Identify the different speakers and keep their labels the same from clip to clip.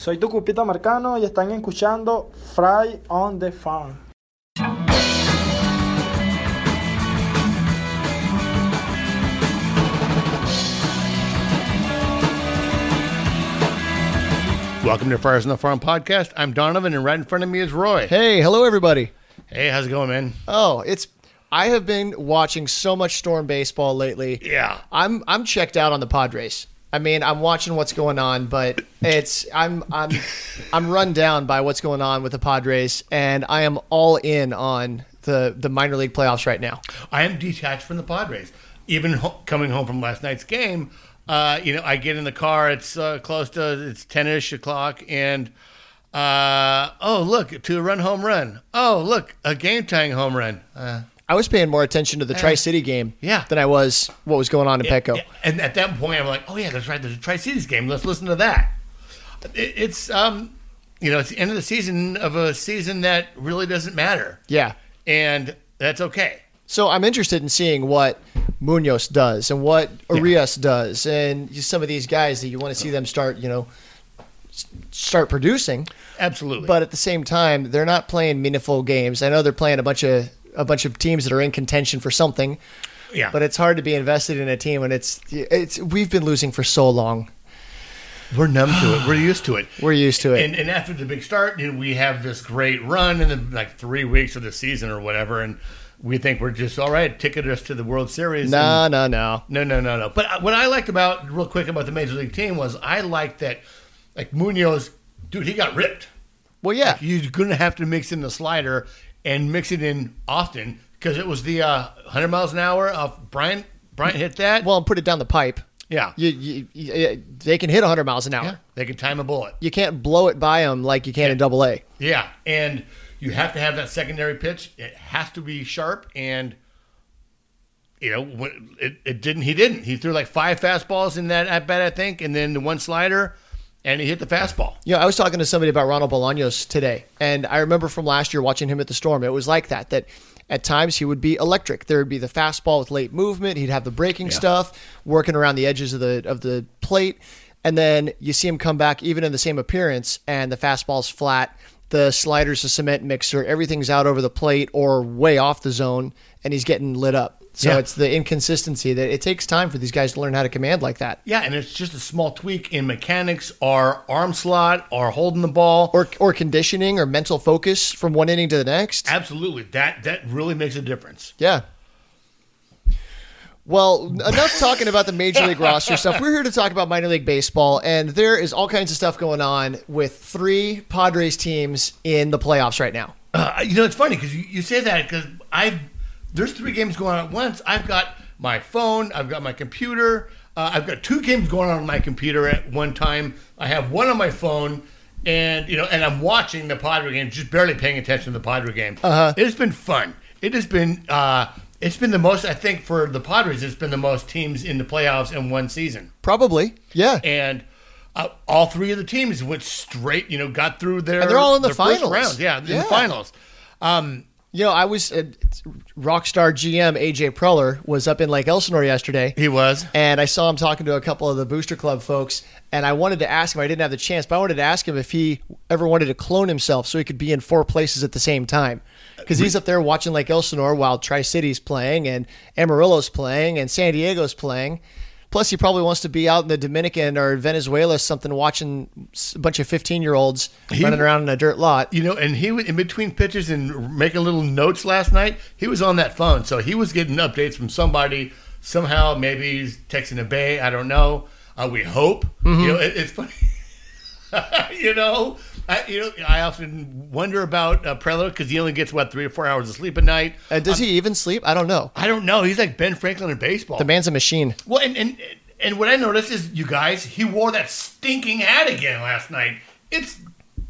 Speaker 1: Soy Tucupita Marcano y están escuchando Friars on the Farm.
Speaker 2: Welcome to Friars on the Farm podcast. I'm Donovan, and right in front of me is Roy.
Speaker 3: Hey, hello everybody.
Speaker 2: Hey, how's it going, man?
Speaker 3: Oh, it's I have been watching so much Storm baseball lately.
Speaker 2: Yeah.
Speaker 3: I'm I'm checked out on the Padres. I mean, I'm watching what's going on, but it's I'm I'm I'm run down by what's going on with the Padres, and I am all in on the the minor league playoffs right now.
Speaker 2: I am detached from the Padres. Even ho- coming home from last night's game, uh, you know, I get in the car. It's uh, close to it's ten ish o'clock, and uh, oh look, to a run home run. Oh look, a game tying home run.
Speaker 3: I was paying more attention to the Tri City game,
Speaker 2: Yeah.
Speaker 3: than I was what was going on in Petco.
Speaker 2: And at that point, I'm like, oh yeah, that's right. There's a Tri Cities game. Let's listen to that. It, it's um, you know, it's the end of the season of a season that really doesn't matter,
Speaker 3: Yeah.
Speaker 2: and that's okay.
Speaker 3: So I'm interested in seeing what Munoz does and what Urias does, and just some of these guys that you want to see them start, you know, s- start producing.
Speaker 2: Absolutely.
Speaker 3: But at the same time, they're not playing meaningful games. I know they're playing a bunch of a bunch of teams that are in contention for something,
Speaker 2: yeah,
Speaker 3: but it's hard to be invested in a team when it's it's we've been losing for so long.
Speaker 2: we're numb to it. We're used to it.
Speaker 3: We're used to it.
Speaker 2: And, and after the big start, you know, we have this great run in the like three weeks of the season or whatever, and we think we're just all right. Ticket us to the World Series.
Speaker 3: no,
Speaker 2: and-
Speaker 3: no, no.
Speaker 2: no, no, no, no. But what I liked about real quick about the major league team was I liked that, like Munoz, dude, he got ripped.
Speaker 3: Well, yeah.
Speaker 2: You're gonna have to mix in the slider and mix it in often because it was the uh, 100 miles an hour of Brian. Bryant hit that.
Speaker 3: Well, and put it down the pipe.
Speaker 2: yeah,
Speaker 3: You, you, you, they can hit 100 miles an hour.
Speaker 2: yeah. They can time a bullet.
Speaker 3: You can't blow it by them like you can in Double A.
Speaker 2: Yeah, and you have to have that secondary pitch. It has to be sharp, and you know it, it didn't. He didn't. He threw like five fastballs in that at bat, I think, and then the one slider, and he hit the fastball.
Speaker 3: You know, I was talking to somebody about Ronald Bolaños today, and I remember from last year watching him at the Storm, it was like that. That at times he would be electric. There would be the fastball with late movement. He'd have the breaking stuff, working around the edges of the of the plate, and then you see him come back even in the same appearance, and the fastball's flat. The slider's a cement mixer. Everything's out over the plate or way off the zone, and he's getting lit up. So
Speaker 2: Yeah.
Speaker 3: it's the inconsistency that it takes time for these guys to learn how to command like that.
Speaker 2: Yeah, and it's just a small tweak in mechanics, or arm slot, or holding the ball.
Speaker 3: or or conditioning or mental focus from one inning to the next.
Speaker 2: Absolutely, that that really makes a difference.
Speaker 3: Yeah. Well, enough talking about the major league roster stuff. We're here to talk about minor league baseball, and there is all kinds of stuff going on with three Padres teams in the playoffs right now.
Speaker 2: Uh, you know, it's funny because you, you say that because I've there's three games going on at once. I've got my phone, I've got my computer, uh, I've got two games going on on my computer at one time. I have one on my phone, and you know, and I'm watching the Padre game, just barely paying attention to the Padre game.
Speaker 3: Uh-huh.
Speaker 2: It has been fun. It has been. Uh, it's been the most, I think, for the Padres. It's been the most teams in the playoffs in one season
Speaker 3: Probably, yeah.
Speaker 2: and uh, all three of the teams went straight. You know, got through their
Speaker 3: And they're all in the finals.
Speaker 2: round. Yeah, in
Speaker 3: Yeah.
Speaker 2: the finals. Um,
Speaker 3: You know, I was uh, Rockstar GM AJ Preller was up in Lake Elsinore yesterday.
Speaker 2: he was.
Speaker 3: and I saw him talking to a couple of the Booster Club folks, and I wanted to ask him. I didn't have the chance, but I wanted to ask him if he ever wanted to clone himself so he could be in four places at the same time. Because he's up there watching Lake Elsinore while Tri City's playing, and Amarillo's playing, and San Diego's playing. Plus, he probably wants to be out in the Dominican or Venezuela, something, watching a bunch of fifteen-year-olds running around in a dirt lot.
Speaker 2: You know, and he was in between pitches and making little notes last night. He was on that phone, so he was getting updates from somebody somehow. Maybe he's texting a bay. I don't know. Uh, we hope.
Speaker 3: Mm-hmm.
Speaker 2: You know, it, it's funny. you know, I, you know, I often wonder about uh, Preller because he only gets what three or four hours of sleep a night.
Speaker 3: Uh, does he even sleep? I don't know.
Speaker 2: I don't know. He's like Ben Franklin in baseball.
Speaker 3: The man's a machine.
Speaker 2: Well, and, and and what I noticed is, you guys, he wore that stinking hat again last night. It's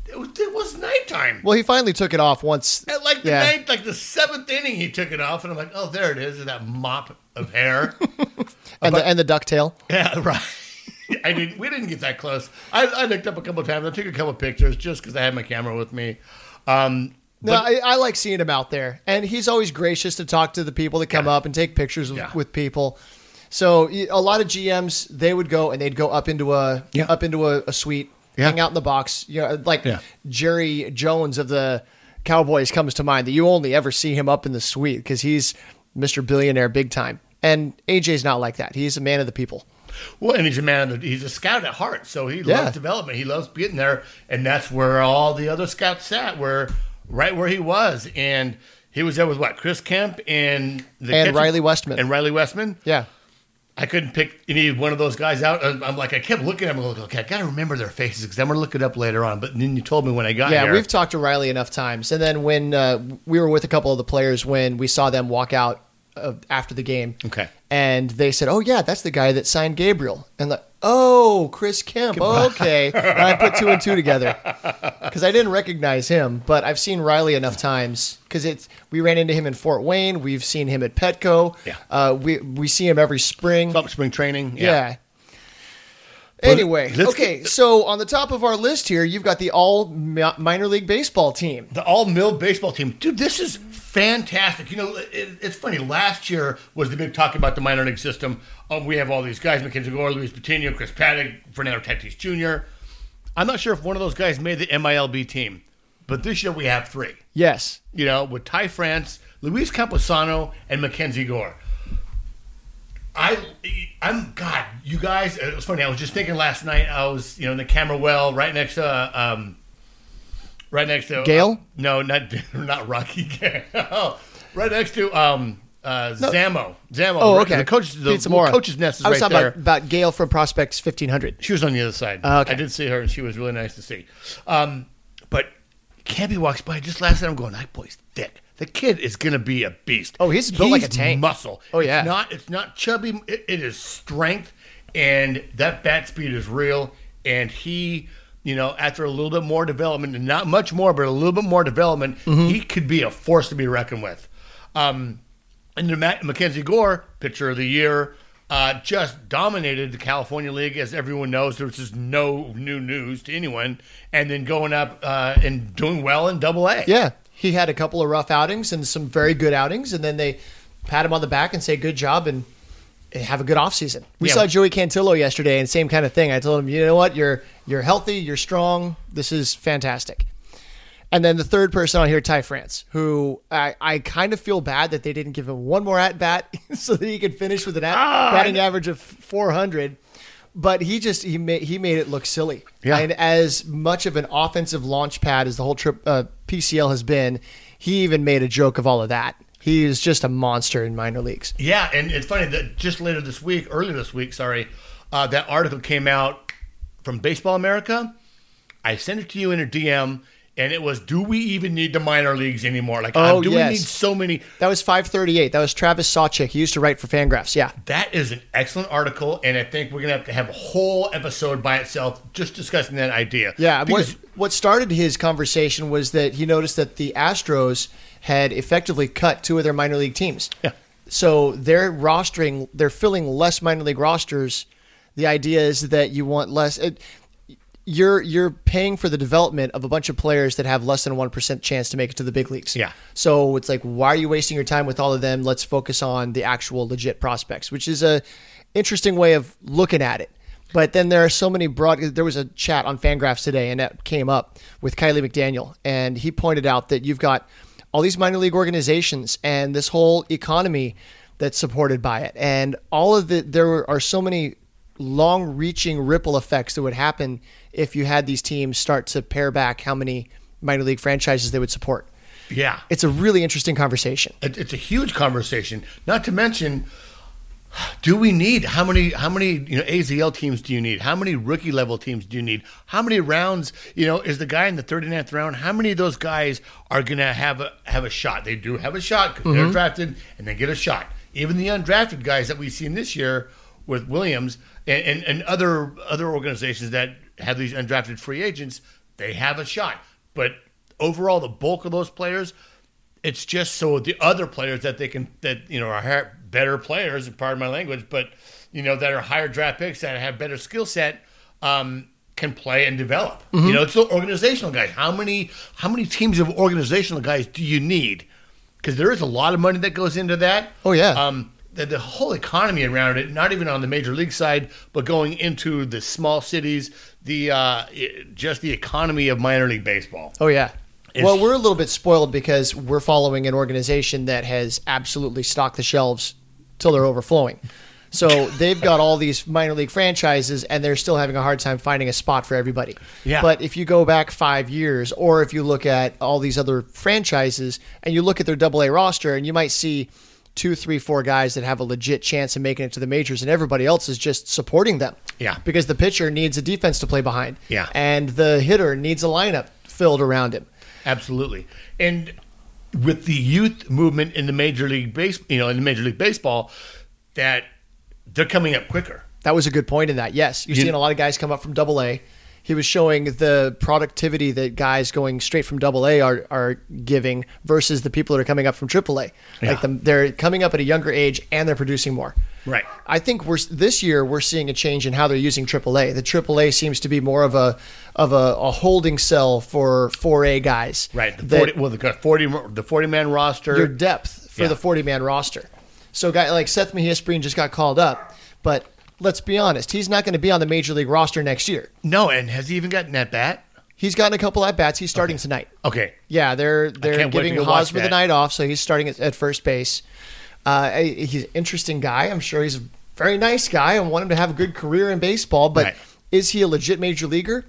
Speaker 2: it was, it was nighttime.
Speaker 3: Well, he finally took it off once.
Speaker 2: At like the
Speaker 3: Yeah.
Speaker 2: ninth, like the seventh inning, he took it off, and I'm like, oh, there it is, that mop of hair.
Speaker 3: And the and the ducktail.
Speaker 2: yeah, right. I didn't. We didn't get that close. I, I looked up a couple of times. I took a couple of pictures just because I had my camera with me. Um,
Speaker 3: No, I, I like seeing him out there, and he's always gracious to talk to the people that come up and take pictures with,
Speaker 2: Yeah.
Speaker 3: with people. So a lot of GMs they would go and they'd go up into a
Speaker 2: Yeah.
Speaker 3: up into a, a suite
Speaker 2: Yeah.
Speaker 3: hang out in the box. You know, like
Speaker 2: Yeah.
Speaker 3: Jerry Jones of the Cowboys comes to mind. That you only ever see him up in the suite because he's Mr. Billionaire big time. And AJ's not like that. He's a man of the people.
Speaker 2: Well, and he's a man. He's a scout at heart, so he
Speaker 3: Yeah.
Speaker 2: loves development. He loves getting there, and that's where all the other scouts sat, were right where he was, and he was there with what Chris Kemp and the
Speaker 3: And Riley Westman.
Speaker 2: and Riley Westman.
Speaker 3: Yeah.
Speaker 2: I couldn't pick any one of those guys out. I'm like, I kept looking at them. Like, okay, I got to remember their faces because I'm gonna look it up later on. But then you told me when I got here.
Speaker 3: Yeah,
Speaker 2: here.
Speaker 3: we've talked to Riley enough times, and then when uh, we were with a couple of the players when we saw them walk out uh, after the game,
Speaker 2: Okay.
Speaker 3: And they said, "Oh yeah, that's the guy that signed Gabriel," and like, "Oh, Chris Kemp, okay." and I put two and two together because I didn't recognize him, but I've seen Riley enough times because it's we ran into him in Fort Wayne, we've seen him at Petco,
Speaker 2: Yeah.
Speaker 3: uh, we we see him every spring,
Speaker 2: Some spring training.
Speaker 3: yeah.
Speaker 2: But
Speaker 3: Anyway, okay,
Speaker 2: get-
Speaker 3: so on the top of our list here, you've got the all minor league baseball team.
Speaker 2: the all mill baseball team, dude. This is fantastic. You know, it, it's funny. Last year was the big talk about the minor league system. Oh, we have all these guys: Mackenzie Gore, Luis Patino, Chris Paddack, Fernando Tatis Jr. I'm not sure if one of those guys made the MILB team, but this year we have three.
Speaker 3: Yes.
Speaker 2: You know, with Ty France, Luis Campusano, and Mackenzie Gore. I, I'm God. You guys, it was funny. I was just thinking last night. I was, you know, in the camera well, right next to, uh, um, right next to
Speaker 3: Gale?
Speaker 2: uh, no, not not Rocky Gale. right next to um, uh, Zamo. Zamo.
Speaker 3: Oh, okay.
Speaker 2: The coach, the
Speaker 3: Mora.
Speaker 2: coach's nest is
Speaker 3: I was
Speaker 2: right
Speaker 3: talking
Speaker 2: there.
Speaker 3: about, about Gail from Prospects 1500.
Speaker 2: She was on the other side.
Speaker 3: Oh, okay.
Speaker 2: I did see her, and she was really nice to see. Um, but Campy walks by just last night. I'm going, that boy's thick. The kid is going to be a beast.
Speaker 3: Oh, he's built like a tank.
Speaker 2: Muscle.
Speaker 3: Oh, yeah.
Speaker 2: It's not. It's not chubby. It, it is strength, and that bat speed is real. And he, you know, after a little bit more development, and not much more, but a little bit more development,
Speaker 3: Mm-hmm.
Speaker 2: he could be a force to be reckoned with. Um, and Mackenzie Gore, pitcher of the year, uh, just dominated the California League, as everyone knows. There was just no new news to anyone. And then going up uh, and doing well in Double A.
Speaker 3: Yeah. He had a couple of rough outings and some very good outings, and then they pat him on the back and say, good job, and have a good offseason. We
Speaker 2: Yeah.
Speaker 3: saw Joey Cantillo yesterday, and same kind of thing. I told him, you know what? You're, you're healthy, you're strong. This is fantastic. And then the third person on here, Ty France, who I, I kind of feel bad that they didn't give him one more at bat so that he could finish with an at,
Speaker 2: Ah,
Speaker 3: batting average of 400. But he just he made he made it look silly.
Speaker 2: Yeah.
Speaker 3: And as much of an offensive launch pad as the whole trip uh, PCL has been, he even made a joke of all of that. He is just a monster in minor leagues.
Speaker 2: Yeah, and it's funny that just later this week, earlier this week, sorry, uh, that article came out from Baseball America. I sent it to you in a DM, and it was, "Do we even need the minor leagues anymore? Like,
Speaker 3: Oh,
Speaker 2: do
Speaker 3: yes.
Speaker 2: we need so many?"
Speaker 3: That was 538. That was Travis Sawchik. He used to write for Fangraphs. Yeah.
Speaker 2: That is an excellent article, and I think we're gonna have to have a whole episode by itself just discussing that idea.
Speaker 3: Yeah,
Speaker 2: because
Speaker 3: what, what started his conversation was that he noticed that the Astros had effectively cut two of their minor league teams.
Speaker 2: Yeah.
Speaker 3: So they're rostering, they're filling less minor league rosters. The idea is that you want less. It, you're you're paying for the development of a bunch of players that have less than one percent chance to make it to the big leagues.
Speaker 2: Yeah.
Speaker 3: So it's like, why are you wasting your time with all of them? Let's focus on the actual legit prospects, which is a interesting way of looking at it. But then there are so many broad. There was a chat on Fangraphs today, and that came up with Kiley McDaniel, and he pointed out that you've got all these minor league organizations and this whole economy that's supported by it, and all of the there are so many long-reaching ripple effects that would happen if you had these teams start to pare back how many minor league franchises they would support.
Speaker 2: yeah,
Speaker 3: It's a really interesting conversation.
Speaker 2: It's a huge conversation. Not to mention, do we need how many how many you know AZL teams do you need? How many rookie level teams do you need? How many rounds? You know, is the guy in the 39th round? How many of those guys are gonna have a have a shot? They do have a shot because they're mm-hmm. drafted and they get a shot. Even the undrafted guys that we've seen this year with Williams and, and, and other other organizations that have these undrafted free agents, they have a shot. But overall, the bulk of those players, it's just so the other players that they can that you know are better players pardon my language but you know that are higher draft picks that have better skill set um, can play and develop
Speaker 3: Mm-hmm.
Speaker 2: you know it's the organizational guys how many how many teams of organizational guys do you need because there is a lot of money that goes into that
Speaker 3: Oh, yeah.
Speaker 2: um, the, the whole economy around it, not even on the major league side, but going into the small cities, the uh, it- just the economy of minor league baseball.
Speaker 3: Oh yeah.
Speaker 2: It's-
Speaker 3: well, we're a little bit spoiled because we're following an organization that has absolutely stocked the shelves till they're overflowing. So they've got all these minor league franchises, and they're still having a hard time finding a spot for everybody.
Speaker 2: Yeah.
Speaker 3: But if you go back five years, or if you look at all these other franchises, and you look at their Double A roster, and you might see two, three, four guys that have a legit chance of making it to the majors, and everybody else is just supporting them.
Speaker 2: Yeah.
Speaker 3: Because the pitcher needs a defense to play behind.
Speaker 2: Yeah.
Speaker 3: And the hitter needs a lineup filled around him.
Speaker 2: Absolutely. And with the youth movement in the major league base, you know, in the major league baseball, that they're coming up quicker.
Speaker 3: That was a good point in that. Yes, you're
Speaker 2: You-
Speaker 3: seeing a lot of guys come up from Double A. He was showing the productivity that guys going straight from Double A are, are giving versus the people that are coming up from Triple A.
Speaker 2: Yeah.
Speaker 3: Like the, they're coming up at a younger age and they're producing more.
Speaker 2: Right.
Speaker 3: I think we're this year we're seeing a change in how they're using AAA. The AAA seems to be more of a of a, a holding cell for 4A guys.
Speaker 2: Right. The
Speaker 3: that-
Speaker 2: 40, well, the 40, the 40 man roster.
Speaker 3: your depth for
Speaker 2: Yeah.
Speaker 3: the 40 man roster. So, guy like Seth Mejias-Brean just got called up, but let's be honest, he's not going to be on the major league roster next year.
Speaker 2: no, and has he even gotten that bat?
Speaker 3: He's gotten a couple at bats. He's starting tonight.
Speaker 2: Okay.
Speaker 3: Yeah, they're they're
Speaker 2: can't wait to
Speaker 3: giving Hosmer the night off, so he's starting at, at first base. Uh, he's an interesting guy. I'm sure he's a very nice guy. I want him to have a good career in baseball, but
Speaker 2: Right.
Speaker 3: is he a legit major leaguer?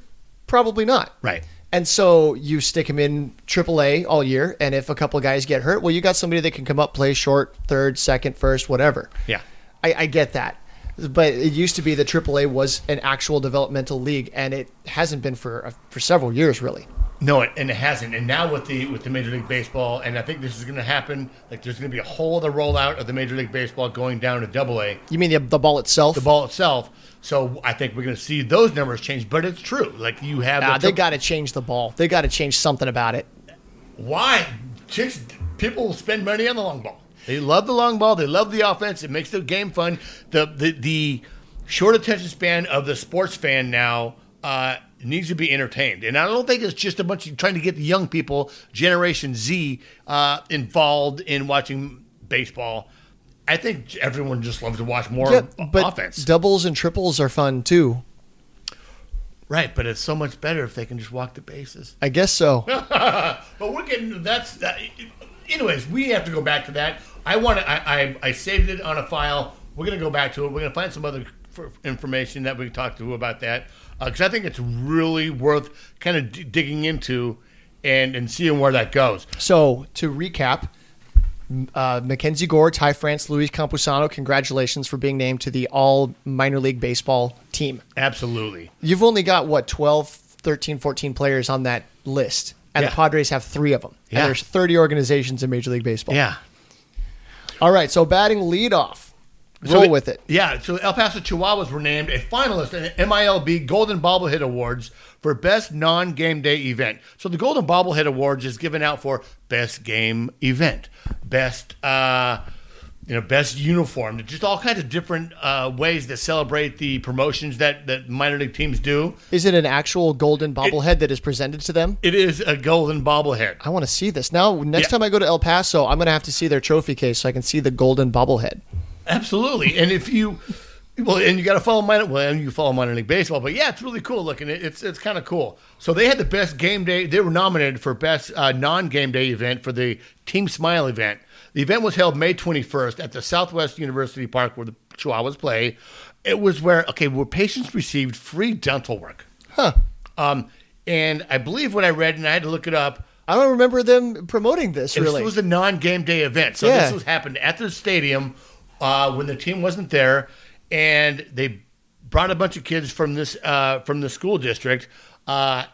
Speaker 3: Probably not.
Speaker 2: Right.
Speaker 3: And so you stick him in AAA all year, and if a couple of guys get hurt, well, you got somebody that can come up, play short, third, second, first, whatever.
Speaker 2: Yeah.
Speaker 3: I, I get that. But it used to be that AAA was an actual developmental league, and it hasn't been for uh, for several years, really.
Speaker 2: No, and it hasn't. And now with the with the Major League Baseball, and I think this is going to happen. Like there's going to be a whole other rollout of the Major League Baseball going down to Double A,
Speaker 3: You mean the, the ball itself?
Speaker 2: the ball itself. So I think we're going to see those numbers change. But it's true. Like you have.
Speaker 3: Nah,
Speaker 2: the
Speaker 3: they got to change the ball. They got to change something about it.
Speaker 2: Why? Chicks, people spend money on the long ball. They love the long ball. They love the offense. It makes the game fun. The the, the short attention span of the sports fan now uh, needs to be entertained, and I don't think it's just a bunch of trying to get the young people, Generation Z, uh, involved in watching baseball. I think everyone just loves to watch more
Speaker 3: Yeah, but
Speaker 2: offense.
Speaker 3: doubles and triples are fun too.
Speaker 2: right, but it's so much better if they can just walk the bases.
Speaker 3: I guess so.
Speaker 2: But we're getting that's that. Anyways, we have to go back to that. I want to. I, I I saved it on a file. We're gonna go back to it. We're gonna find some other f- information that we can talk to about that because I think it's really worth kind of d- digging into and and seeing where that goes.
Speaker 3: So to recap, uh, Mackenzie Gore, Ty France, Luis Campusano, congratulations for being named to the All Minor League Baseball team.
Speaker 2: Absolutely.
Speaker 3: You've only got what 12, 13, 14 players on that list, and
Speaker 2: Yeah.
Speaker 3: the Padres have three of them.
Speaker 2: Yeah.
Speaker 3: And there's 30 organizations in Major League Baseball.
Speaker 2: Yeah.
Speaker 3: All right, so batting leadoff.
Speaker 2: So
Speaker 3: Roll
Speaker 2: they-
Speaker 3: with it.
Speaker 2: Yeah, so El Paso Chihuahuas were named a finalist in the MILB Golden Bobblehead Awards for Best Non Game Day Event. So the Golden Bobblehead Awards is given out for Best Game Event, Best, uh, you know, Best Uniform, just all kinds of different uh, ways that celebrate the promotions that, that minor league teams do.
Speaker 3: Is it an actual golden bobblehead that is presented to them?
Speaker 2: It is a Golden Bobblehead.
Speaker 3: I want to see this. Now, next
Speaker 2: Yeah.
Speaker 3: time I go to El Paso, I'm going to have to see their trophy case so I can see the golden bobblehead.
Speaker 2: Absolutely. And if you well, and you got to follow minor well, and you follow minor league baseball, but yeah, it's really cool looking. It's it's kind of cool. So they had the best game day. They were nominated for best uh, non-game day event for the Team Smile event. The event was held May 21st at the Southwest University Park where the Chihuahuas play. It was where okay, where patients received free dental work.
Speaker 3: Huh.
Speaker 2: Um, and I believe what I read, and I had to look it up.
Speaker 3: I don't remember them promoting this
Speaker 2: This
Speaker 3: really.
Speaker 2: was a non-game day event, so
Speaker 3: Yeah.
Speaker 2: this was happened at the stadium uh, when the team wasn't there, and they brought a bunch of kids from this uh, from the school district, uh,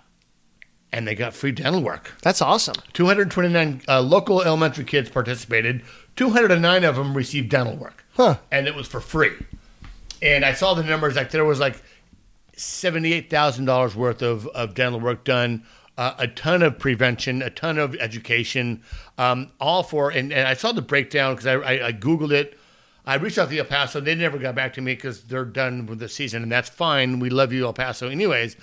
Speaker 2: and they got free dental work.
Speaker 3: That's awesome.
Speaker 2: 229 uh, local elementary kids participated. 209 of them received dental work,
Speaker 3: Huh.
Speaker 2: and it was for free. And I saw the numbers like there was like seventy-eight thousand dollars worth of, of dental work done, uh, a ton of prevention, a ton of education, um, all for. And, and I saw the breakdown because I, I, I googled it. I reached out to El Paso. And they never got back to me because they're done with the season, and that's fine. We love you, El Paso, anyways.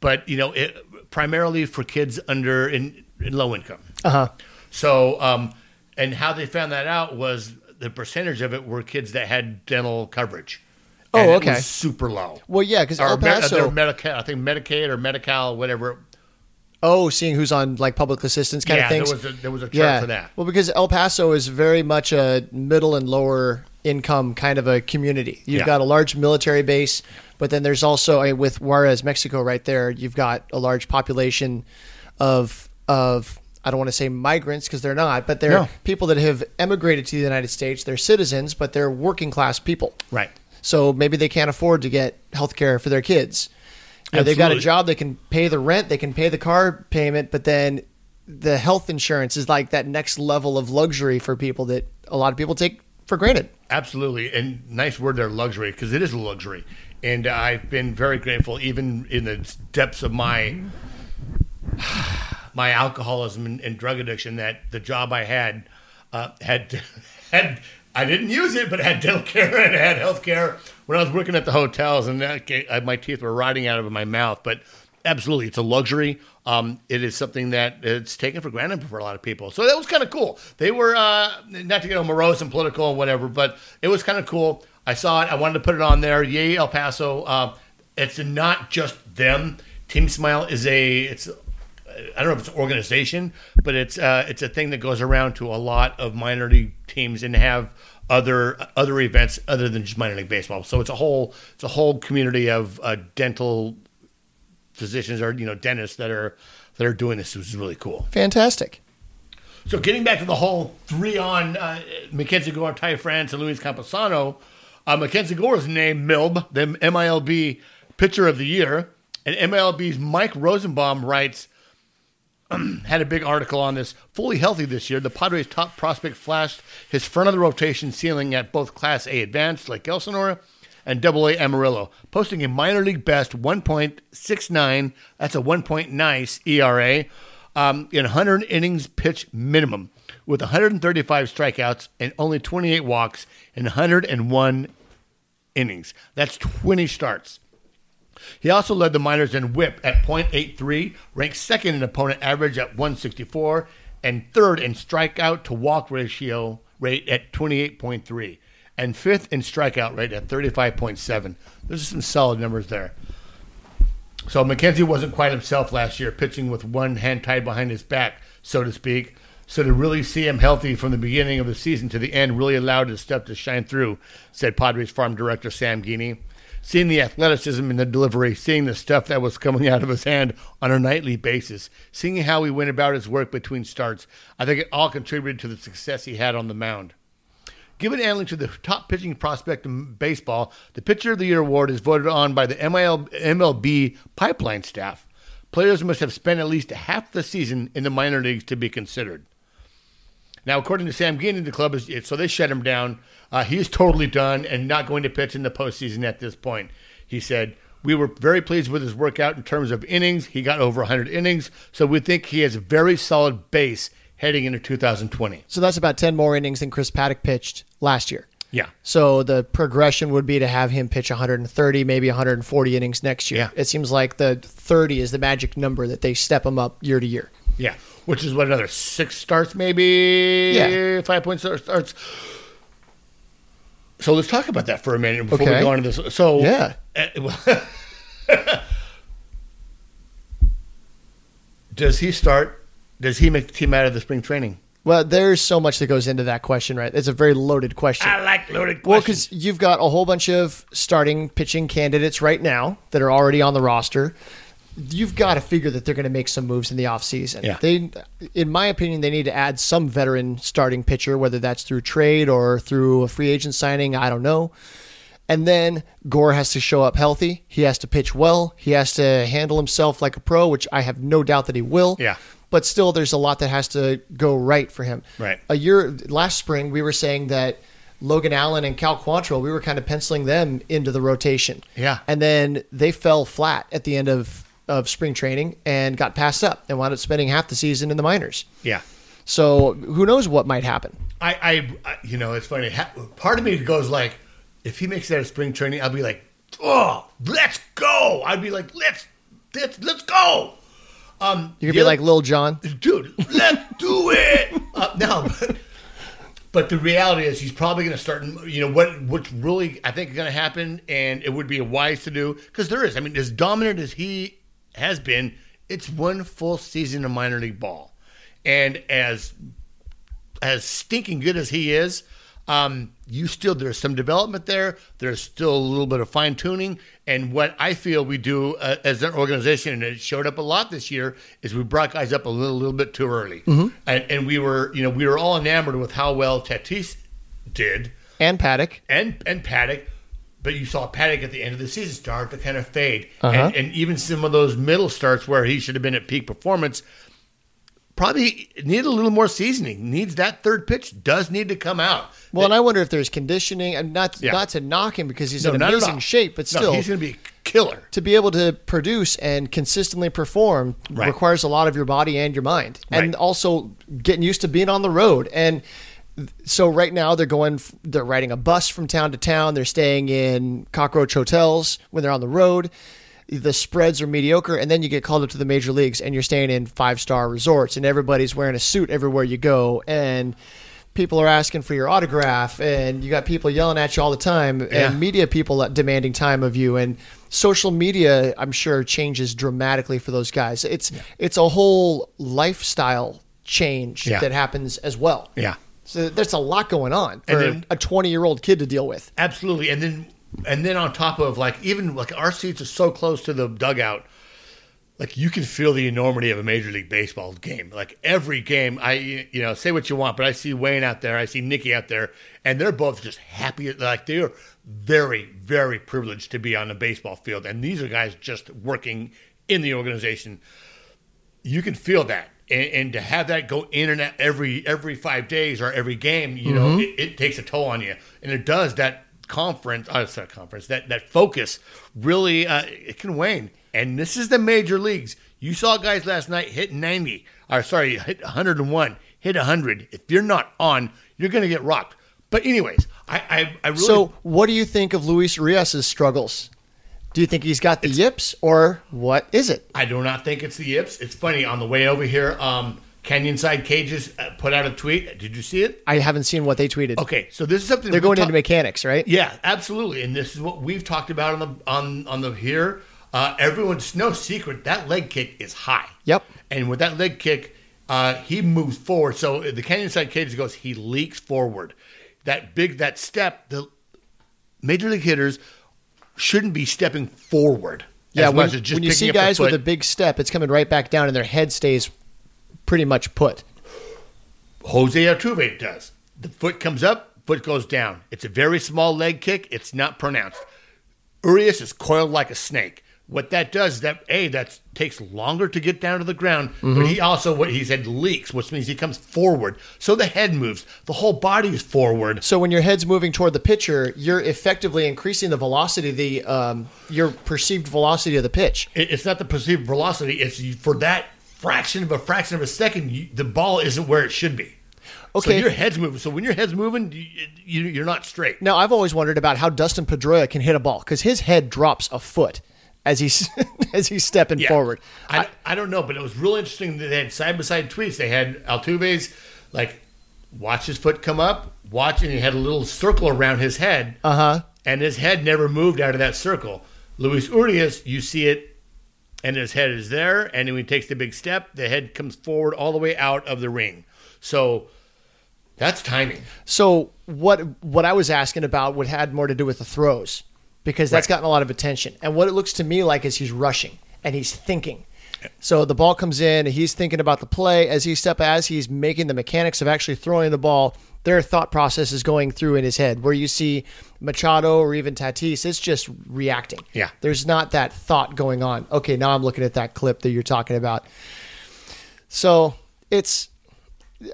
Speaker 2: But you know, it, primarily for kids under in, in low income.
Speaker 3: Uh huh.
Speaker 2: So, um, and how they found that out was the percentage of it were kids that had dental coverage.
Speaker 3: Oh, okay.
Speaker 2: super low.
Speaker 3: Well, yeah, because El Paso.
Speaker 2: they're Medicaid, I think Medicaid or Medi-Cal, whatever.
Speaker 3: oh, seeing who's on like public assistance kind
Speaker 2: yeah,
Speaker 3: of things.
Speaker 2: there was a there was a chart
Speaker 3: yeah.
Speaker 2: for that.
Speaker 3: Well, because El Paso is very much a middle and lower income kind of a community. You've
Speaker 2: Yeah.
Speaker 3: got a large military base, but then there's also I mean, with Juarez, Mexico, right there. You've got a large population of of I don't want to say migrants because they're not, but they're
Speaker 2: No.
Speaker 3: people that have emigrated to the United States. They're citizens, but they're working class people.
Speaker 2: Right.
Speaker 3: So maybe they can't afford to get health care for their kids. You know, they've got a job, they can pay the rent, they can pay the car payment, but then the health insurance is like that next level of luxury for people that a lot of people take for granted.
Speaker 2: Absolutely, and nice word there, luxury, because it is a luxury. And I've been very grateful, even in the depths of my my alcoholism and, and drug addiction, that the job I had uh, had had I didn't use it, but had dental care and had health care when I was working at the hotels, and that, uh, my teeth were rotting out of my mouth. But absolutely, it's a luxury. Um, it is something that it's taken for granted for a lot of people. So that was kind of cool. They were uh, not to get all morose and political and whatever, but it was kind of cool. I saw it. I wanted to put it on there. Yay, El Paso. Uh, it's not just them. Team Smile is a it's I don't know if it's an organization, but it's uh, it's a thing that goes around to a lot of minor league teams and have other other events other than just minor league baseball. So it's a whole it's a whole community of uh, dental physicians or you know dentists that are that are doing this, which is really cool.
Speaker 3: Fantastic.
Speaker 2: So getting back to the whole three on uh, Mackenzie Gore, Ty France, and Luis Campusano, uh, Mackenzie Gore is named MILB, the MILB Pitcher of the Year, and MILB's Mike Rosenbaum writes had a big article on this. Fully healthy this year, the Padres' top prospect flashed his front of the rotation ceiling at both Class A Advanced, Lake Elsinore, and Double A Amarillo, posting a minor league best 1.69. That's a one point nice ERA um, in 100 innings pitched minimum, with 135 strikeouts and only 28 walks in 101 innings. That's 20 starts. He also led the minors in WHIP at .83, ranked second in opponent average at 164, and third in strikeout to walk ratio rate at 28.3, and fifth in strikeout rate at 35.7. Those are some solid numbers there. So McKenzie wasn't quite himself last year, pitching with one hand tied behind his back, so to speak. So to really see him healthy from the beginning of the season to the end really allowed his stuff to shine through, said Padres farm director Sam Geaney. Seeing the athleticism in the delivery, seeing the stuff that was coming out of his hand on a nightly basis, seeing how he went about his work between starts, I think it all contributed to the success he had on the mound. Given handling to the top pitching prospect in baseball, the Pitcher of the Year award is voted on by the MLB pipeline staff. Players must have spent at least half the season in the minor leagues to be considered. Now, according to Sam Geaney, the club is so they shut him down. Uh, he is totally done and not going to pitch in the postseason at this point. He said, "We were very pleased with his workout in terms of innings. He got over 100 innings, so we think he has a very solid base heading into 2020."
Speaker 3: So that's about 10 more innings than Chris Paddack pitched last year.
Speaker 2: Yeah,
Speaker 3: So the progression would be to have him pitch 130, maybe 140 innings next year.
Speaker 2: Yeah.
Speaker 3: It seems like the 30 is the magic number that they step him up year to year.
Speaker 2: yeah, which is what another six starts, maybe
Speaker 3: Yeah.
Speaker 2: five point starts. So let's talk about that for a minute before we go on to this. So
Speaker 3: Yeah.
Speaker 2: uh, does he start? Does he make the team out of the spring training?
Speaker 3: Well, there's so much that goes into that question, right? It's a very loaded question.
Speaker 2: I like loaded
Speaker 3: Well, because you've got a whole bunch of starting pitching candidates right now that are already on the roster. You've got to figure that they're going to make some moves in the offseason.
Speaker 2: Yeah.
Speaker 3: They, in my opinion, they need to add some veteran starting pitcher, whether that's through trade or through a free agent signing. I don't know. And then Gore has to show up healthy. He has to pitch well. He has to handle himself like a pro, which I have no doubt that he will.
Speaker 2: Yeah.
Speaker 3: But still, there's a lot that has to go right for him.
Speaker 2: Right.
Speaker 3: A year last spring, we were saying that Logan Allen and Cal Quantrill, we were kind of penciling them into the rotation.
Speaker 2: Yeah.
Speaker 3: And then they fell flat at the end of, of spring training and got passed up and wound up spending half the season in the minors.
Speaker 2: yeah.
Speaker 3: So who knows what might happen?
Speaker 2: I, I, I you know, it's funny. Part of me goes like, if he makes that spring training, I'll be like, oh, let's go. I'd be like, let's, let's, let's go. Um,
Speaker 3: You could be
Speaker 2: other-
Speaker 3: like Lil Jon.
Speaker 2: dude, let's do it. Uh, no, but But the reality is, he's probably going to start. You know what? What's really I think going to happen, and it would be wise to do because there is. I mean, as dominant as he has been, it's one full season of minor league ball, and as as stinking good as he is, um, you still there's some development there. There's still a little bit of fine tuning, and what I feel we do uh, as an organization, and it showed up a lot this year, is we brought guys up a little, little bit too early, and, and we were, you know, we were all enamored with how well Tatis did,
Speaker 3: And Paddack.
Speaker 2: and and Paddack, but you saw Paddack at the end of the season start to kind of fade,
Speaker 3: Uh-huh.
Speaker 2: and, and even some of those middle starts where he should have been at peak performance. Probably need a little more seasoning. Needs that third pitch. Does need to come out.
Speaker 3: Well, and I wonder if there's conditioning, and not
Speaker 2: Yeah.
Speaker 3: not to knock him because he's
Speaker 2: No,
Speaker 3: in amazing shape, but
Speaker 2: No,
Speaker 3: still,
Speaker 2: he's going to be killer.
Speaker 3: to be able to produce and consistently perform
Speaker 2: Right.
Speaker 3: requires a lot of your body and your mind, and also getting used to being on the road. And so right now they're going, they're riding a bus from town to town. They're staying in cockroach hotels when they're on the road. The spreads are mediocre, and then you get called up to the major leagues, and you're staying in five star resorts, and everybody's wearing a suit everywhere you go, and people are asking for your autograph, and you got people yelling at you all the time,
Speaker 2: Yeah.
Speaker 3: and media people demanding time of you, and social media, I'm sure, changes dramatically for those guys. It's it's a whole lifestyle change
Speaker 2: Yeah.
Speaker 3: that happens as well.
Speaker 2: Yeah.
Speaker 3: So there's a lot going on
Speaker 2: And
Speaker 3: for
Speaker 2: then-
Speaker 3: a 20 year old kid to deal with.
Speaker 2: Absolutely, and then and then on top of like even like our seats are so close to the dugout, like you can feel the enormity of a major league baseball game. Like every game, I you know say what you want, but I see Wayne out there, I see Nicky out there, and they're both just happy. Like they are very very privileged to be on the baseball field, and these are guys just working in the organization. You can feel that. And, and to have that go in and out every every five days or every game, you know, mm-hmm. it, it takes a toll on you, and it does that conference. Uh, it's not conference. That that focus really uh, it can wane. And this is the major leagues. You saw guys last night hit ninety, or sorry, hit one hundred and one, hit hundred. If you're not on, you're going to get rocked. But anyways, I I, I really
Speaker 3: So, what do you think of Luis Urias' struggles? Do you think he's got the yips, or what is it?
Speaker 2: I do not think it's the yips. It's funny on the way over here. Um, Canyon Side Cages uh, put out a tweet. Did you see it?
Speaker 3: I haven't seen what they tweeted.
Speaker 2: Okay, so this is something
Speaker 3: They're going
Speaker 2: talk-
Speaker 3: into mechanics, right?
Speaker 2: Yeah, absolutely, and this is what we've talked about on the on on the here. Uh, everyone's no secret that leg kick is high.
Speaker 3: Yep.
Speaker 2: And with that leg kick, uh, he moves forward. So the Canyon Side Cages goes. He leaks forward. That big that step. The major league hitters shouldn't be stepping forward.
Speaker 3: Yeah,
Speaker 2: as
Speaker 3: when,
Speaker 2: much as just
Speaker 3: when you see
Speaker 2: the
Speaker 3: guys with a big step, it's coming right back down, and their head stays pretty much put.
Speaker 2: Jose Altuve does. The foot comes up, foot goes down. It's a very small leg kick. It's not pronounced. Urias is coiled like a snake. What that does is that a that takes longer to get down to the ground, but he also what he said leaks, which means he comes forward. So the head moves, the whole body is forward.
Speaker 3: So when your head's moving toward the pitcher, you're effectively increasing the velocity, the um, your perceived velocity of the pitch.
Speaker 2: It- It's not the perceived velocity. It's for that fraction of a fraction of a second, you, the ball isn't where it should be.
Speaker 3: Okay.
Speaker 2: So your head's moving. So when your head's moving, you, you, you're not straight.
Speaker 3: Now I've always wondered about how Dustin Pedroia can hit a ball because his head drops a foot as he's as he's stepping
Speaker 2: Yeah.
Speaker 3: forward.
Speaker 2: I, I don't know, but it was really interesting that they had side by side tweets. They had Altuve's like watch his foot come up, watch, and he had a little circle around his head,
Speaker 3: Uh huh.
Speaker 2: and his head never moved out of that circle. Luis Urias, you see it, and his head is there, and then when he takes the big step, the head comes forward all the way out of the ring. So that's timing.
Speaker 3: So what what I was asking about would had more to do with the throws because that's
Speaker 2: Right.
Speaker 3: gotten a lot of attention. And what it looks to me like is he's rushing and he's thinking. So the ball comes in, he's thinking about the play as he step as he's making the mechanics of actually throwing the ball. Their thought process is going through in his head. Where you see Machado or even Tatis, it's just reacting.
Speaker 2: Yeah.
Speaker 3: There's not that thought going on. Okay, now I'm looking at that clip that you're talking about. So it's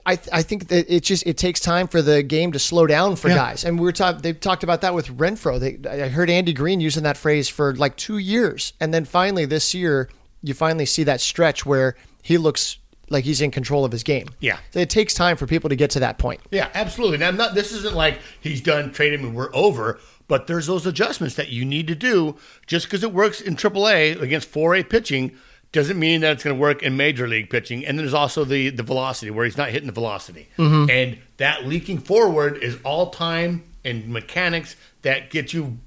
Speaker 3: I, I think that it just it takes time for the game to slow down for
Speaker 2: Yeah.
Speaker 3: guys, and we were talking. They talked about that with Renfro. They, I heard Andy Green using that phrase for like two years, and then finally this year, you finally see that stretch where he looks like he's in control of his game.
Speaker 2: Yeah.
Speaker 3: So it takes time for people to get to that point.
Speaker 2: Yeah, absolutely. Now, I'm not. This isn't like he's done, trade him, and we're over. But there's those adjustments that you need to do. Just because it works in AAA against 4A pitching doesn't mean that it's going to work in major league pitching. And there's also the the velocity where he's not hitting the velocity, mm-hmm. and that leaking forward is all time and mechanics that get you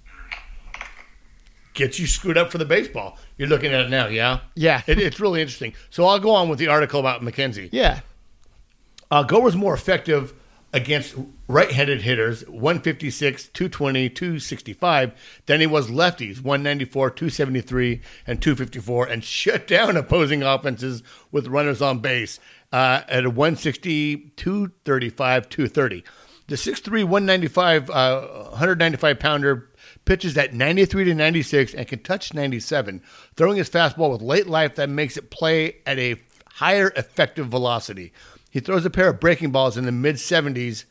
Speaker 2: gets you screwed up for the baseball. You're looking at it now, yeah,
Speaker 3: Yeah.
Speaker 2: It, it's really interesting. So I'll go on with the article about McKenzie.
Speaker 3: Yeah.
Speaker 2: Uh, Gore was more effective against right-handed hitters, 156, 220, 265, than he was lefties, 194, 273, and 254, and shut down opposing offenses with runners on base uh, at a 160, 235, 230. The 6'3", 195, uh, 195 pounder pitches at 93 to 96 and can touch 97, throwing his fastball with late life that makes it play at a higher effective velocity. He throws a pair of breaking balls in the mid 70s,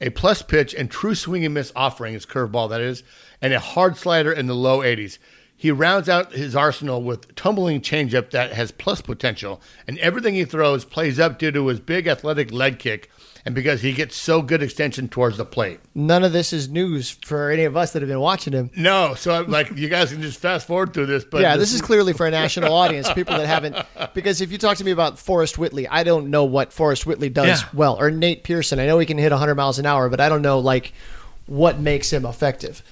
Speaker 2: a plus pitch and true swing and miss offering, his curveball that is, and a hard slider in the low 80s. He rounds out his arsenal with tumbling changeup that has plus potential, and everything he throws plays up due to his big athletic leg kick and because he gets so good extension towards the plate.
Speaker 3: None of this is news for any of us that have been watching him.
Speaker 2: No, so I'm like you guys can just fast forward through this, but
Speaker 3: yeah, this is clearly for a national audience, people that haven't. Because if you talk to me about Forrest Whitley, I don't know what Forrest Whitley does
Speaker 2: Yeah.
Speaker 3: well, or Nate Pearson. I know he can hit 100 miles an hour, but I don't know like what makes him effective.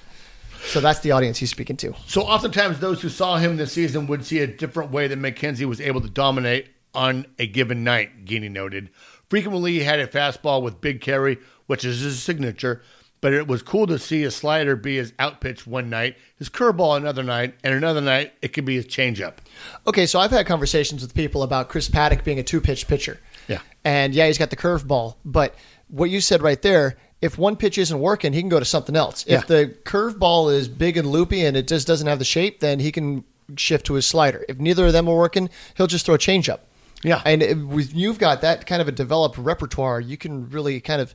Speaker 3: So that's the audience he's speaking to.
Speaker 2: So oftentimes those who saw him this season would see a different way that McKenzie was able to dominate on a given night, Guinea noted. Frequently he had a fastball with big carry, which is his signature, but it was cool to see his slider be his outpitch one night, his curveball another night, and another night it could be his changeup.
Speaker 3: Okay, so I've had conversations with people about Chris Paddack being a two pitch pitcher.
Speaker 2: Yeah.
Speaker 3: And yeah, he's got the curveball. But what you said right there, if one pitch isn't working, he can go to something else.
Speaker 2: Yeah.
Speaker 3: If the curveball is big and loopy and it just doesn't have the shape, then he can shift to his slider. If neither of them are working, he'll just throw a changeup.
Speaker 2: Yeah.
Speaker 3: And with you've got that kind of a developed repertoire, you can really kind of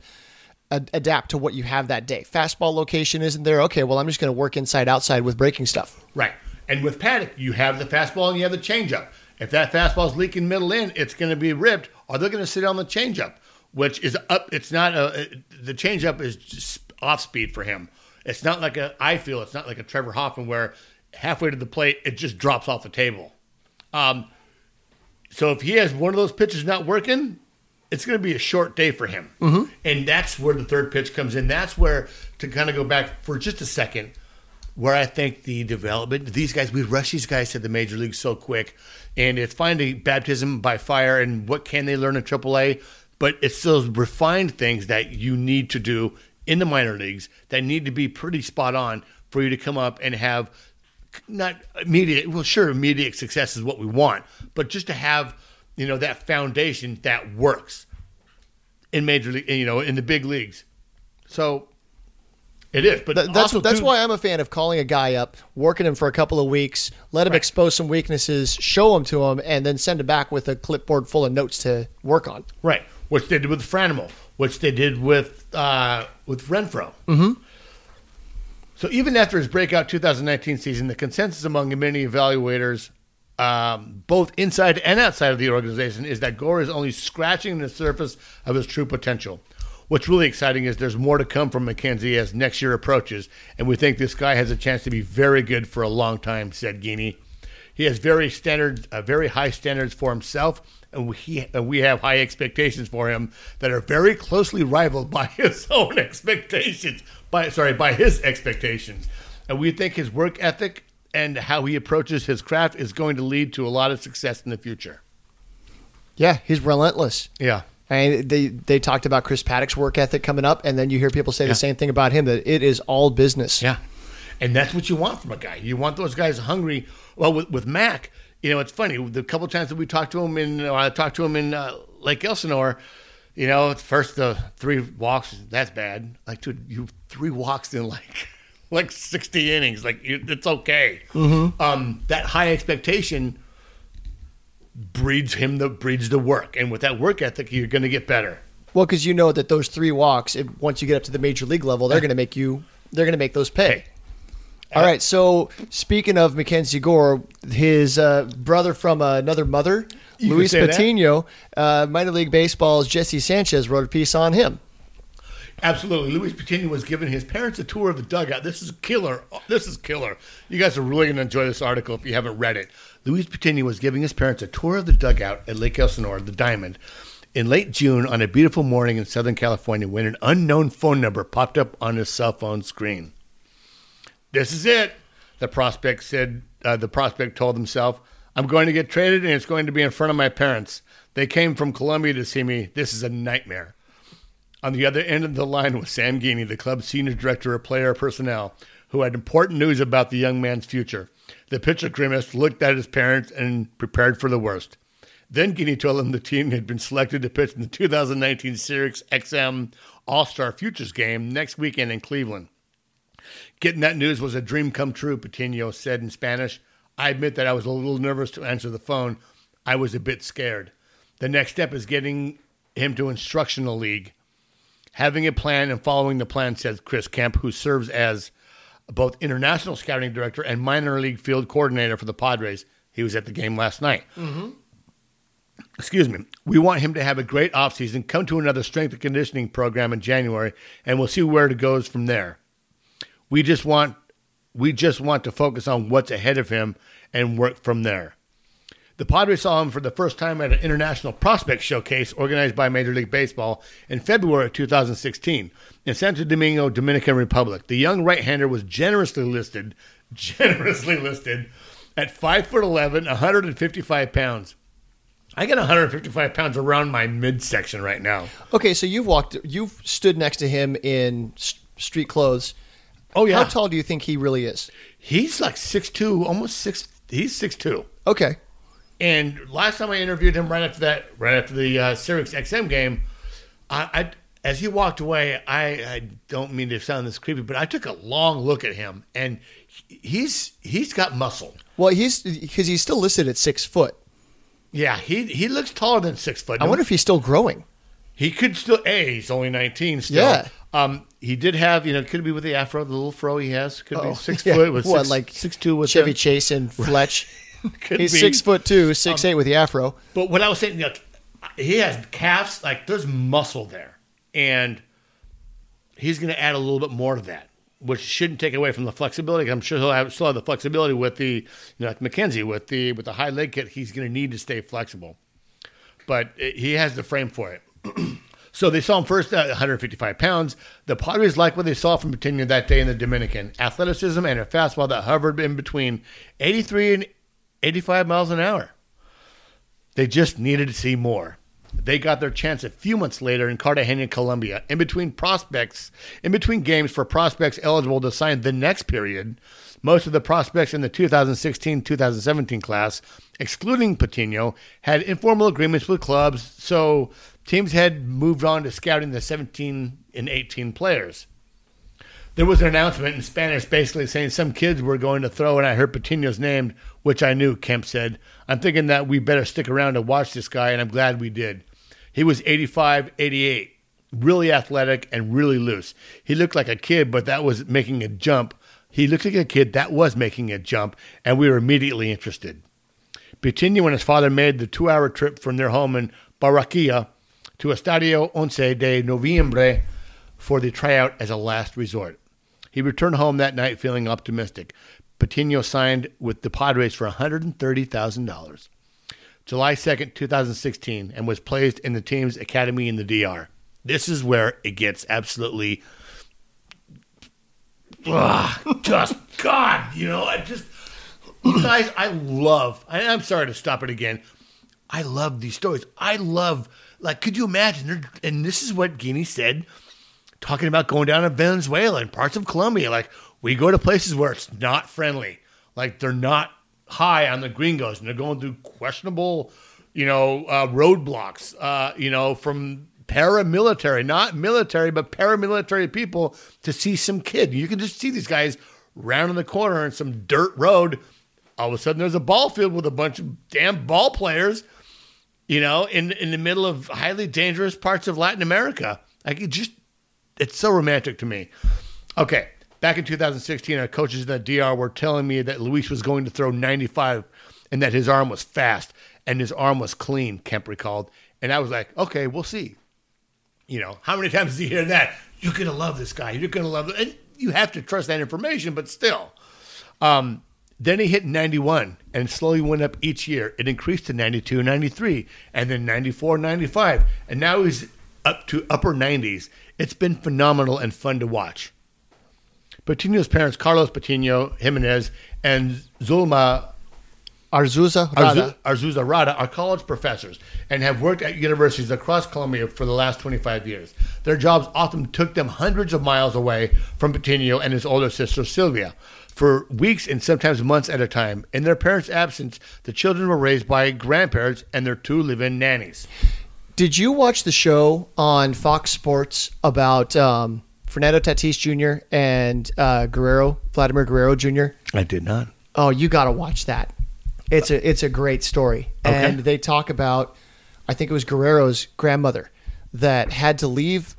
Speaker 3: ad- adapt to what you have that day. Fastball location isn't there. Okay, well, I'm just going to work inside outside with breaking stuff.
Speaker 2: Right. And with Paddack, you have the fastball and you have the changeup. If that fastball's leaking middle in, it's going to be ripped, or they're going to sit on the changeup, which is up. It's not a. The changeup is just off speed for him. It's not like a. I feel it's not like a Trevor Hoffman where halfway to the plate it just drops off the table. Um, so if he has one of those pitches not working, it's going to be a short day for him. Mm-hmm. And that's where the third pitch comes in. That's where to kind of go back for just a second where I think the development, these guys, we rush these guys to the major leagues so quick, and it's finding baptism by fire and what can they learn in AAA, but it's those refined things that you need to do in the minor leagues that need to be pretty spot on for you to come up and have not immediate, well, sure, immediate success is what we want, but just to have, you know, that foundation that works in major league, you know, in the big leagues. So it is, but
Speaker 3: Th- that's that's why I'm a fan of calling a guy up, working him for a couple of weeks, let him
Speaker 2: Right.
Speaker 3: expose some weaknesses, show them to him, and then send him back with a clipboard full of notes to work on.
Speaker 2: Right, which they did with Franimal, which they did with uh, with Renfro. Mm-hmm. So even after his breakout 2019 season, the consensus among many evaluators, um, both inside and outside of the organization, is that Gore is only scratching the surface of his true potential. What's really exciting is there's more to come from McKenzie as next year approaches, and we think this guy has a chance to be very good for a long time," said Guinea. He has very standards, uh, very high standards for himself, and we and we have high expectations for him that are very closely rivaled by his own expectations. By sorry, by his expectations, and we think his work ethic and how he approaches his craft is going to lead to a lot of success in the future.
Speaker 3: Yeah, he's relentless.
Speaker 2: Yeah,
Speaker 3: And they they talked about Chris Paddack's work ethic coming up, and then you hear people say
Speaker 2: Yeah.
Speaker 3: the same thing about him that it is all business.
Speaker 2: Yeah, and that's what you want from a guy. You want those guys hungry. Well, with, with Mac, you know, it's funny. The couple times that we talked to him in, or I talked to him in uh, Lake Elsinore, you know, first the three walks, that's bad. Like, dude, you three walks in like like sixty innings. Like, you, it's okay. Um, that high expectation breeds him the breeds the work, and with that work ethic, you're going to get better.
Speaker 3: Well, because you know that those three walks, if, once you get up to the major league level, they're going to make you they're going to make those pay. All right. So speaking of Mackenzie Gore, his uh, brother from another mother,
Speaker 2: You
Speaker 3: Luis. Patino, uh, minor league baseball's Jesse Sanchez wrote a piece on him.
Speaker 2: Absolutely. Luis Patino was giving his parents a tour of the dugout. This is killer. This is killer. You guys are really going to enjoy this article if you haven't read it. Luis Patino was giving his parents a tour of the dugout at Lake Elsinore, the Diamond, in late June on a beautiful morning in Southern California when an unknown phone number popped up on his cell phone screen. This is it, the prospect said. Uh, the prospect told himself, I'm going to get traded and it's going to be in front of my parents. They came from Colombia to see me. This is a nightmare. On the other end of the line was Sam Geaney, the club's senior director of player personnel, who had important news about the young man's future. The pitcher grimaced, looked at his parents, and prepared for the worst. Then Geaney told him the team had been selected to pitch in the 2019 Sirius XM All Star Futures game next weekend in Cleveland. Getting that news was a dream come true, Patino said in Spanish. I admit that I was a little nervous to answer the phone. I was a bit scared. The next step is getting him to instructional league. Having a plan and following the plan, says Chris Kemp, who serves as both international scouting director and minor league field coordinator for the Padres. He was at the game last night. Mm-hmm. Excuse me. We want him to have a great offseason, come to another strength and conditioning program in January, and we'll see where it goes from there. We just want we just want to focus on what's ahead of him and work from there. The Padres saw him for the first time at an international prospect showcase organized by Major League Baseball in February of 2016 in Santo Domingo, Dominican Republic. The young right-hander was generously listed, generously listed at five foot 11, 155 pounds. I get 155 pounds around my midsection right now.
Speaker 3: Okay, so you've walked, you've stood next to him in street clothes.
Speaker 2: Oh yeah,
Speaker 3: How tall do you think he really is?
Speaker 2: he's like six two, almost six. He's six two.
Speaker 3: Okay.
Speaker 2: And last time I interviewed him, right after that, right after the uh, Sirius XM game, I, I as he walked away, I, I don't mean to sound this creepy, but I took a long look at him, and he's he's got muscle.
Speaker 3: Well, he's because he's still listed at six foot.
Speaker 2: Yeah, he he looks taller than six foot.
Speaker 3: I wonder if he's still growing.
Speaker 2: He could still. A, he's only nineteen still.
Speaker 3: Yeah.
Speaker 2: Um, he did have, you know, could be with the afro, the little fro he has. Could
Speaker 3: Oh,
Speaker 2: be six
Speaker 3: yeah.
Speaker 2: foot with
Speaker 3: What,
Speaker 2: six,
Speaker 3: like
Speaker 2: six two with
Speaker 3: Chevy
Speaker 2: him.
Speaker 3: Chase and Fletch.
Speaker 2: Could
Speaker 3: he's
Speaker 2: be.
Speaker 3: six foot two, six eight with the afro.
Speaker 2: But what I was saying, like, he has calves, like there's muscle there, and he's going to add a little bit more to that, which shouldn't take away from the flexibility. I'm sure he'll have still have the flexibility with the, you know, like McKenzie with the with the high leg kit. He's going to need to stay flexible, but it- he has the frame for it. So they saw him first at 155 pounds. The Padres like what they saw from Patino that day in the Dominican: athleticism and a fastball that hovered in between 83 and 85 miles an hour. They just needed to see more. They got their chance a few months later in Cartagena, Colombia, in between prospects, in between games for prospects eligible to sign the next period. Most of the prospects in the 2016-2017 class, excluding Patino, had informal agreements with clubs, so teams had moved on to scouting the 17 and 18 players. There was an announcement in Spanish basically saying some kids were going to throw, and I heard Patino's name, which I knew, Kemp said. I'm thinking that we better stick around to watch this guy, and I'm glad we did. He was 85, 88, really athletic and really loose. He looked like a kid, but that was making a jump. He looked like a kid that was making a jump, and we were immediately interested. Patino and his father made the two hour trip from their home in Barranquilla to Estadio Once de Noviembre for the tryout as a last resort. He returned home that night feeling optimistic. Patino signed with the Padres for $130,000. July 2nd, 2016, and was placed in the team's academy in the DR. This is where it gets absolutely. Ugh, just God, you know, I just. Guys, I love. I, I'm sorry to stop it again. I love these stories. I love, like, could you imagine? And this is what Geaney said, talking about going down to Venezuela and parts of Colombia. Like, we go to places where it's not friendly. Like, they're not high on the gringos and they're going through questionable, you know, uh, roadblocks, uh, you know, from paramilitary, not military, but paramilitary people to see some kid. You can just see these guys rounding the corner in some dirt road. All of a sudden, there's a ball field with a bunch of damn ball players you know, in in the middle of highly dangerous parts of Latin America. Like it just it's so romantic to me. Okay. Back in 2016, our coaches in the DR were telling me that Luis was going to throw 95 and that his arm was fast and his arm was clean, Kemp recalled. And I was like, okay, we'll see. You know, how many times do you hear that? You're going to love this guy. You're going to love it. And you have to trust that information, but still. Um, Then he hit 91 and slowly went up each year. It increased to 92, 93, and then 94, 95. And now he's up to upper 90s. It's been phenomenal and fun to watch. Patino's parents, Carlos Patino Jimenez and Zulma
Speaker 3: Arzuza
Speaker 2: Arzu-
Speaker 3: Rada.
Speaker 2: Arzuza Rada are college professors and have worked at universities across Colombia for the last 25 years. Their jobs often took them hundreds of miles away from Patino and his older sister Sylvia for weeks and sometimes months at a time. In their parents' absence, the children were raised by grandparents and their two live-in nannies.
Speaker 3: Did you watch the show on Fox Sports about um, Fernando Tatis Jr. and uh, Guerrero, Vladimir Guerrero Jr.?
Speaker 2: I did not.
Speaker 3: Oh, you got to watch that. It's a it's a great story,
Speaker 2: Okay.
Speaker 3: and they talk about, I think it was Guerrero's grandmother that had to leave,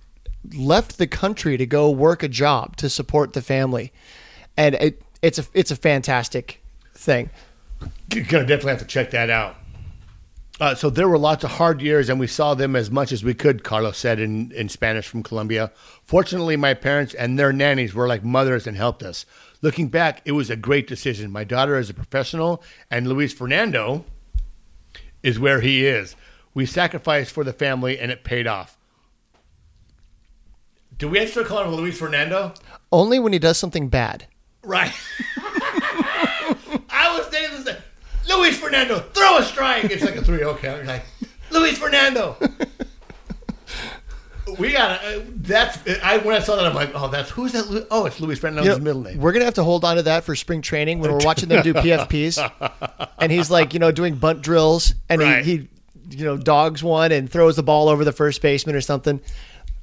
Speaker 3: left the country to go work a job to support the family, and it it's a it's a fantastic thing.
Speaker 2: You're gonna definitely have to check that out. Uh, so there were lots of hard years, and we saw them as much as we could. Carlos said in, in Spanish from Colombia. Fortunately, my parents and their nannies were like mothers and helped us. Looking back, it was a great decision. My daughter is a professional, and Luis Fernando is where he is. We sacrificed for the family, and it paid off. Do we have to calling him Luis Fernando?
Speaker 3: Only when he does something bad.
Speaker 2: Right. I was thinking this. Luis Fernando, throw a strike. It's like a 3 0 count. You're like, Luis Fernando. we got to That's. I When I saw that, I'm like, oh, that's. Who's that? Lu- Oh, it's Luis Fernando's
Speaker 3: You know,
Speaker 2: middle name.
Speaker 3: We're gonna have to hold on to that for spring training when we're watching them do PFPs, and he's like, you know, doing bunt drills, and
Speaker 2: Right.
Speaker 3: he, he, you know, dogs one and throws the ball over the first baseman or something.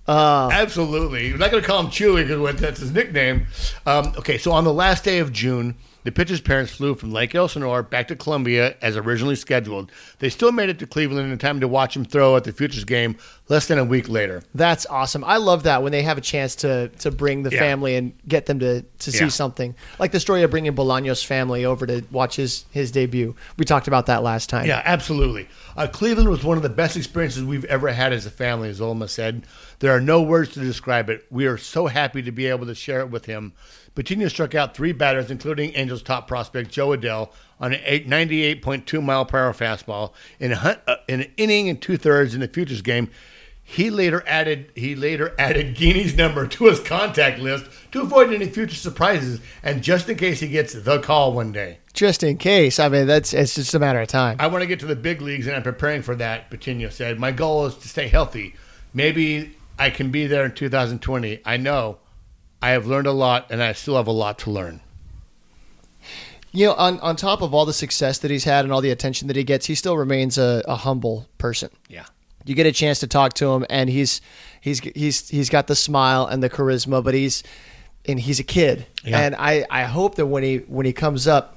Speaker 3: Uh,
Speaker 2: Absolutely. We're not going to call him Chewy because that's his nickname. Um, okay, so on the last day of June, the pitcher's parents flew from Lake Elsinore back to Colombia as originally scheduled. They still made it to Cleveland in time to watch him throw at the Futures game less than a week later.
Speaker 3: That's awesome. I love that when they have a chance to to bring the
Speaker 2: Yeah.
Speaker 3: family and get them to to see
Speaker 2: Yeah.
Speaker 3: something. Like the story of bringing Bolaños' family over to watch his his debut. We talked about that last time.
Speaker 2: Yeah, absolutely. Uh, Cleveland was one of the best experiences we've ever had as a family, as Zulma said. There are no words to describe it. We are so happy to be able to share it with him. Patino struck out three batters, including Angels' top prospect Jo Adell, on an eight- 98.2 mile per hour fastball in, a, hun- uh, in an inning and two thirds in the Futures game. He later added he later added Geaney's number to his contact list to avoid any future surprises, and just in case he gets the call one day.
Speaker 3: Just in case. I mean, that's it's just a matter of time.
Speaker 2: I want to get to the big leagues, and I'm preparing for that. Patino said, "My goal is to stay healthy. Maybe I can be there in 2020. I know I have learned a lot, and I still have a lot to learn."
Speaker 3: You know, on, on top of all the success that he's had and all the attention that he gets, he still remains a, a humble person.
Speaker 2: Yeah,
Speaker 3: You get a chance to talk to him, and he's he's he's he's got the smile and the charisma, but he's and he's a kid.
Speaker 2: Yeah.
Speaker 3: And I, I hope that when he when he comes up,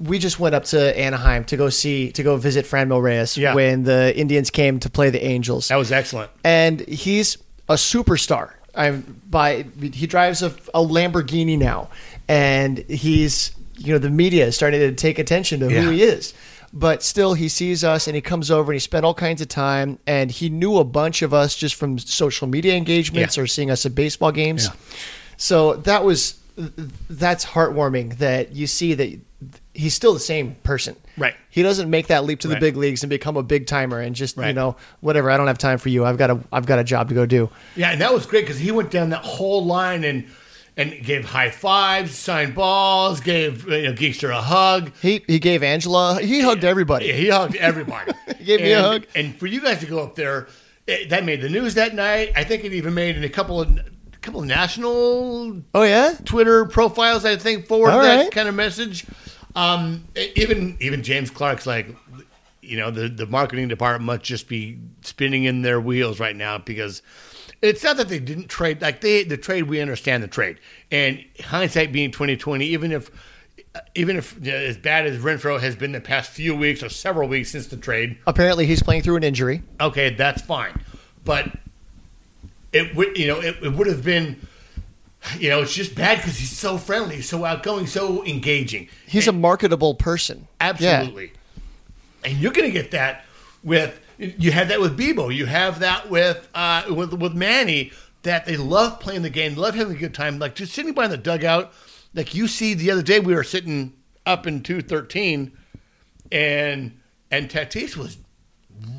Speaker 3: we just went up to Anaheim to go see to go visit Franmil Reyes
Speaker 2: Yeah.
Speaker 3: when the Indians came to play the Angels
Speaker 2: that was excellent.
Speaker 3: and he's a superstar. I'm by he drives a, a Lamborghini now, and he's you know the media is starting to take attention to
Speaker 2: Yeah.
Speaker 3: who he is. But still, he sees us and he comes over and he spent all kinds of time. And he knew a bunch of us just from social media engagements
Speaker 2: Yeah.
Speaker 3: or seeing us at baseball games.
Speaker 2: Yeah.
Speaker 3: So that was that's heartwarming that you see that he's still the same person.
Speaker 2: Right.
Speaker 3: He doesn't make that leap to the
Speaker 2: Right.
Speaker 3: big leagues and become a big timer and just you know whatever. I don't have time for you. I've got a I've got a job to go do.
Speaker 2: Yeah, and that was great because he went down that whole line and and gave high fives, signed balls, gave you know, Geekster a hug.
Speaker 3: He he gave Angela. He hugged everybody.
Speaker 2: Yeah, he hugged everybody.
Speaker 3: He gave me a hug.
Speaker 2: And for you guys to go up there, it, that made the news that night. I think it even made in a couple of a couple of national
Speaker 3: Oh yeah.
Speaker 2: Twitter profiles. I think forward that
Speaker 3: right.
Speaker 2: kind of message. Um, even even James Clark's like, you know, the the marketing department must just be spinning in their wheels right now because it's not that they didn't trade. Like they the trade, we understand the trade, and hindsight being twenty twenty. Even if even if you know, as bad as Renfroe has been the past few weeks or several weeks since the trade,
Speaker 3: Apparently, he's playing through an injury.
Speaker 2: okay, that's fine. But it would, you know, it, it would have been, you know, it's just bad because he's so friendly, so outgoing, so engaging.
Speaker 3: He's a marketable person.
Speaker 2: Absolutely. And you're going to get that with you had that with Bebo. You have that with uh, with with Manny that they love playing the game, love having a good time, like just sitting by in the dugout. like you see the other day we were sitting up in 213 and and Tatis was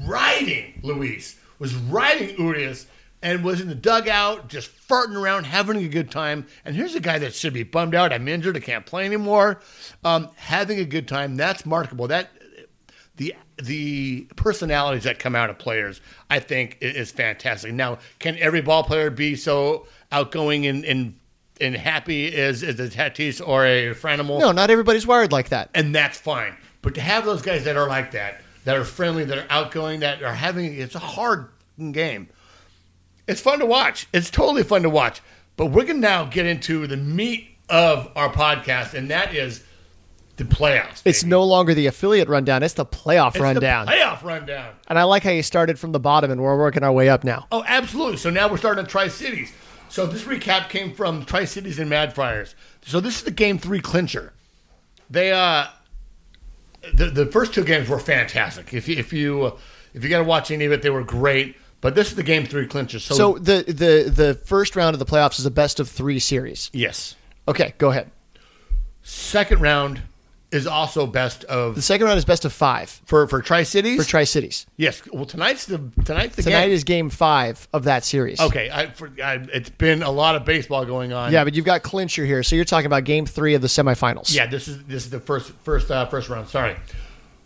Speaker 2: riding Luis, was riding Urias and was in the dugout just farting around, having a good time. And here's a guy that should be bummed out. I'm injured. I can't play anymore. Um, having a good time. That's marketable. That the the personalities that come out of players, I think, is fantastic. Now, can every ball player be so outgoing and and, and happy as, as a Tatis or a Franimal?
Speaker 3: No, not everybody's wired like that.
Speaker 2: and that's fine. But to have those guys that are like that, that are friendly, that are outgoing, that are having it's a hard game. It's fun to watch. It's totally fun to watch. But we're gonna now get into the meat of our podcast, and that is the playoffs.
Speaker 3: It's no longer the affiliate rundown; it's the playoff
Speaker 2: It's the
Speaker 3: rundown.
Speaker 2: playoff rundown.
Speaker 3: and I like how you started from the bottom and we're working our way up now.
Speaker 2: Oh, absolutely. So now we're starting at Tri Cities. So this recap came from Tri Cities and Mad Friars. So this is the game three clincher. They uh, the the first two games were fantastic. If you if you if you got to watch any of it, they were great. But this is the game three clincher. So,
Speaker 3: So the the the first round of the playoffs is a best of three series.
Speaker 2: yes,
Speaker 3: Okay, go ahead.
Speaker 2: second round is also best of
Speaker 3: The
Speaker 2: of
Speaker 3: second round is best of five
Speaker 2: for for Tri Cities.
Speaker 3: for Tri Cities.
Speaker 2: yes. Well, tonight's the tonight's the
Speaker 3: Tonight
Speaker 2: game.
Speaker 3: is game five of that series.
Speaker 2: okay. I, for, I, it's been a lot of baseball going on.
Speaker 3: Yeah, but you've got clincher here, so you're talking about game three of the semifinals.
Speaker 2: Yeah, this is this is the first first uh, first round. Sorry.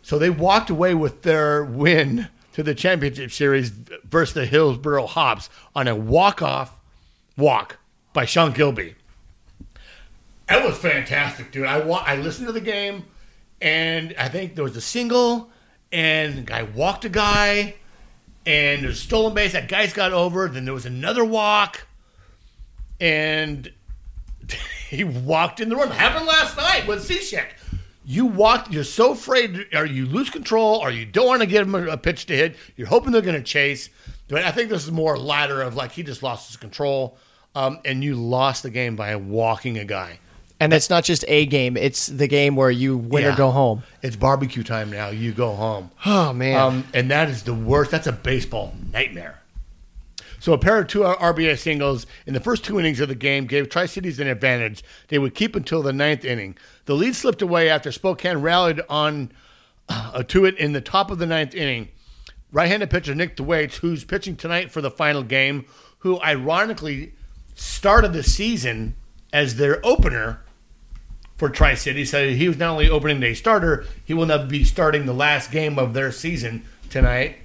Speaker 2: So they walked away with their win to the championship series versus the Hillsboro Hops on a walk off walk by Sean Gilby. That was fantastic, dude. I wa- I listened to the game, and I think there was a single, and the guy walked a guy, and there's stolen base. That guy's got over. Then there was another walk, and he walked in the room. Happened last night with Cishek. You walk. You're so afraid, or you lose control, or you don't want to give him a, pitch to hit. You're hoping they're going to chase. But I think this is more ladder of like he just lost his control, um, and you lost the game by walking a guy.
Speaker 3: And it's not just a game; it's the game where you win or go home.
Speaker 2: It's barbecue time now. You go home.
Speaker 3: Oh man!
Speaker 2: Um, and that is the worst. That's a baseball nightmare. So a pair of two RBI singles in the first two innings of the game gave Tri Cities an advantage. They would keep until the ninth inning. The lead slipped away after Spokane rallied on uh, to it in the top of the ninth inning. Right-handed pitcher Nick DeWaits, who's pitching tonight for the final game, who ironically started the season as their opener for Tri City. So he was not only opening day starter, he will now be starting the last game of their season tonight.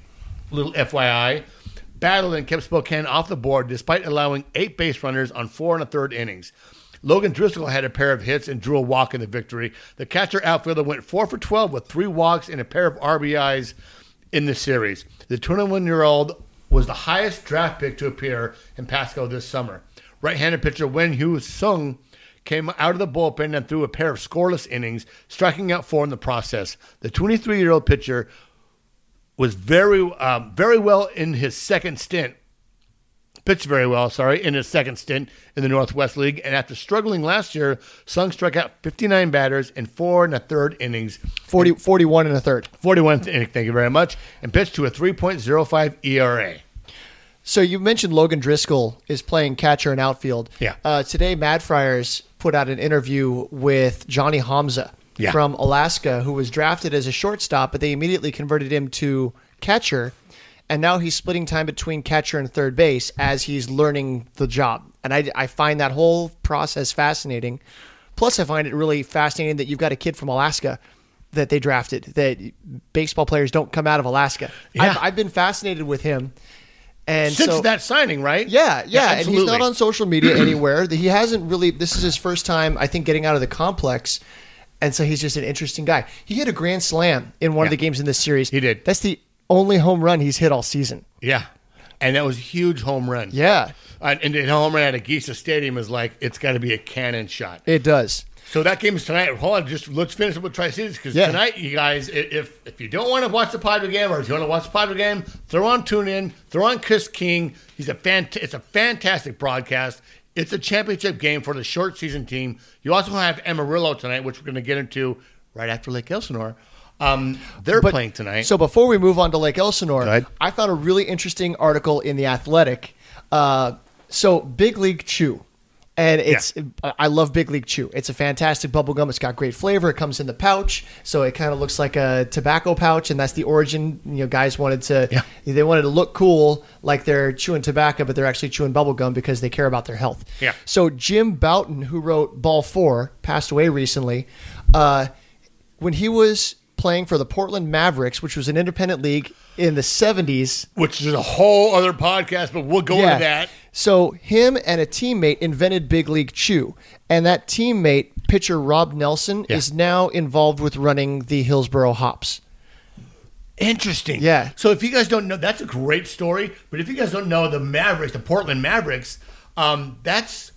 Speaker 2: Little FYI. Battled and kept Spokane off the board despite allowing eight base runners on four and a third innings. Logan Driscoll had a pair of hits and drew a walk in the victory. The catcher outfielder went four for 12 with three walks and a pair of RBIs in the series. The 21 year old was the highest draft pick to appear in Pasco this summer. Right handed pitcher Wen Hu Sung came out of the bullpen and threw a pair of scoreless innings, striking out four in the process. The 23 year old pitcher was very, um, very well in his second stint. Pitched very well, sorry, in his second stint in the Northwest League. And after struggling last year, Sung struck out 59 batters in four and a third innings,
Speaker 3: 40, 41 and a third.
Speaker 2: 41 inning, thank you very much, and pitched to a 3.05 ERA.
Speaker 3: So you mentioned Logan Driscoll is playing catcher and outfield.
Speaker 2: Yeah.
Speaker 3: Uh, today, Mad Friars put out an interview with Jonny Homza
Speaker 2: Yeah.
Speaker 3: from Alaska, who was drafted as a shortstop, but they immediately converted him to catcher, and now he's splitting time between catcher and third base as he's learning the job. And I, I find that whole process fascinating. Plus, I find it really fascinating that you've got a kid from Alaska that they drafted. That baseball players don't come out of Alaska.
Speaker 2: Yeah.
Speaker 3: I've, I've been fascinated with him. And
Speaker 2: Since
Speaker 3: so,
Speaker 2: that signing, right?
Speaker 3: yeah, yeah, and he's not on social media anywhere. He hasn't really. This is his first time, I think, getting out of the complex, and so he's just an interesting guy. He hit a grand slam in one of the games in this series.
Speaker 2: He did.
Speaker 3: That's the only home run he's hit all season.
Speaker 2: Yeah. And that was a huge home run.
Speaker 3: Yeah,
Speaker 2: Uh, and the home run at Agisa Stadium is like, it's got to be a cannon shot.
Speaker 3: it does.
Speaker 2: So that game is tonight. Hold on, just let's finish it with Tri Cities because
Speaker 3: Yeah.
Speaker 2: tonight, you guys, if if you don't want to watch the Padre game or if you want to watch the Padre game, throw on Tune In, throw on Chris King. He's a fant- It's a fantastic broadcast. It's a championship game for the short season team. You also have Amarillo tonight, which we're going to get into right after Lake Elsinore. Um, they're
Speaker 3: But-
Speaker 2: playing tonight.
Speaker 3: So before we move on to Lake Elsinore, I found a really interesting article in the Athletic. Uh, so Big League Chew And it's I love Big League Chew. It's a fantastic bubble gum. It's got great flavor. It comes in the pouch, so it kind of looks like a tobacco pouch, and that's the origin. You know, guys wanted to
Speaker 2: Yeah.
Speaker 3: they wanted to look cool, like they're chewing tobacco, but they're actually chewing bubble gum because they care about their health.
Speaker 2: Yeah.
Speaker 3: So Jim Bouton, who wrote Ball Four, passed away recently. Uh, when he was playing for the Portland Mavericks, which was an independent league in the '70s,
Speaker 2: Which is a whole other podcast, but we'll go into that.
Speaker 3: so him and a teammate invented Big League Chew, and that teammate, pitcher Rob Nelson,
Speaker 2: Yeah.
Speaker 3: is now involved with running the Hillsboro Hops.
Speaker 2: Interesting.
Speaker 3: Yeah.
Speaker 2: So if you guys don't know, that's a great story. But if you guys don't know the Mavericks, the Portland Mavericks, um, that's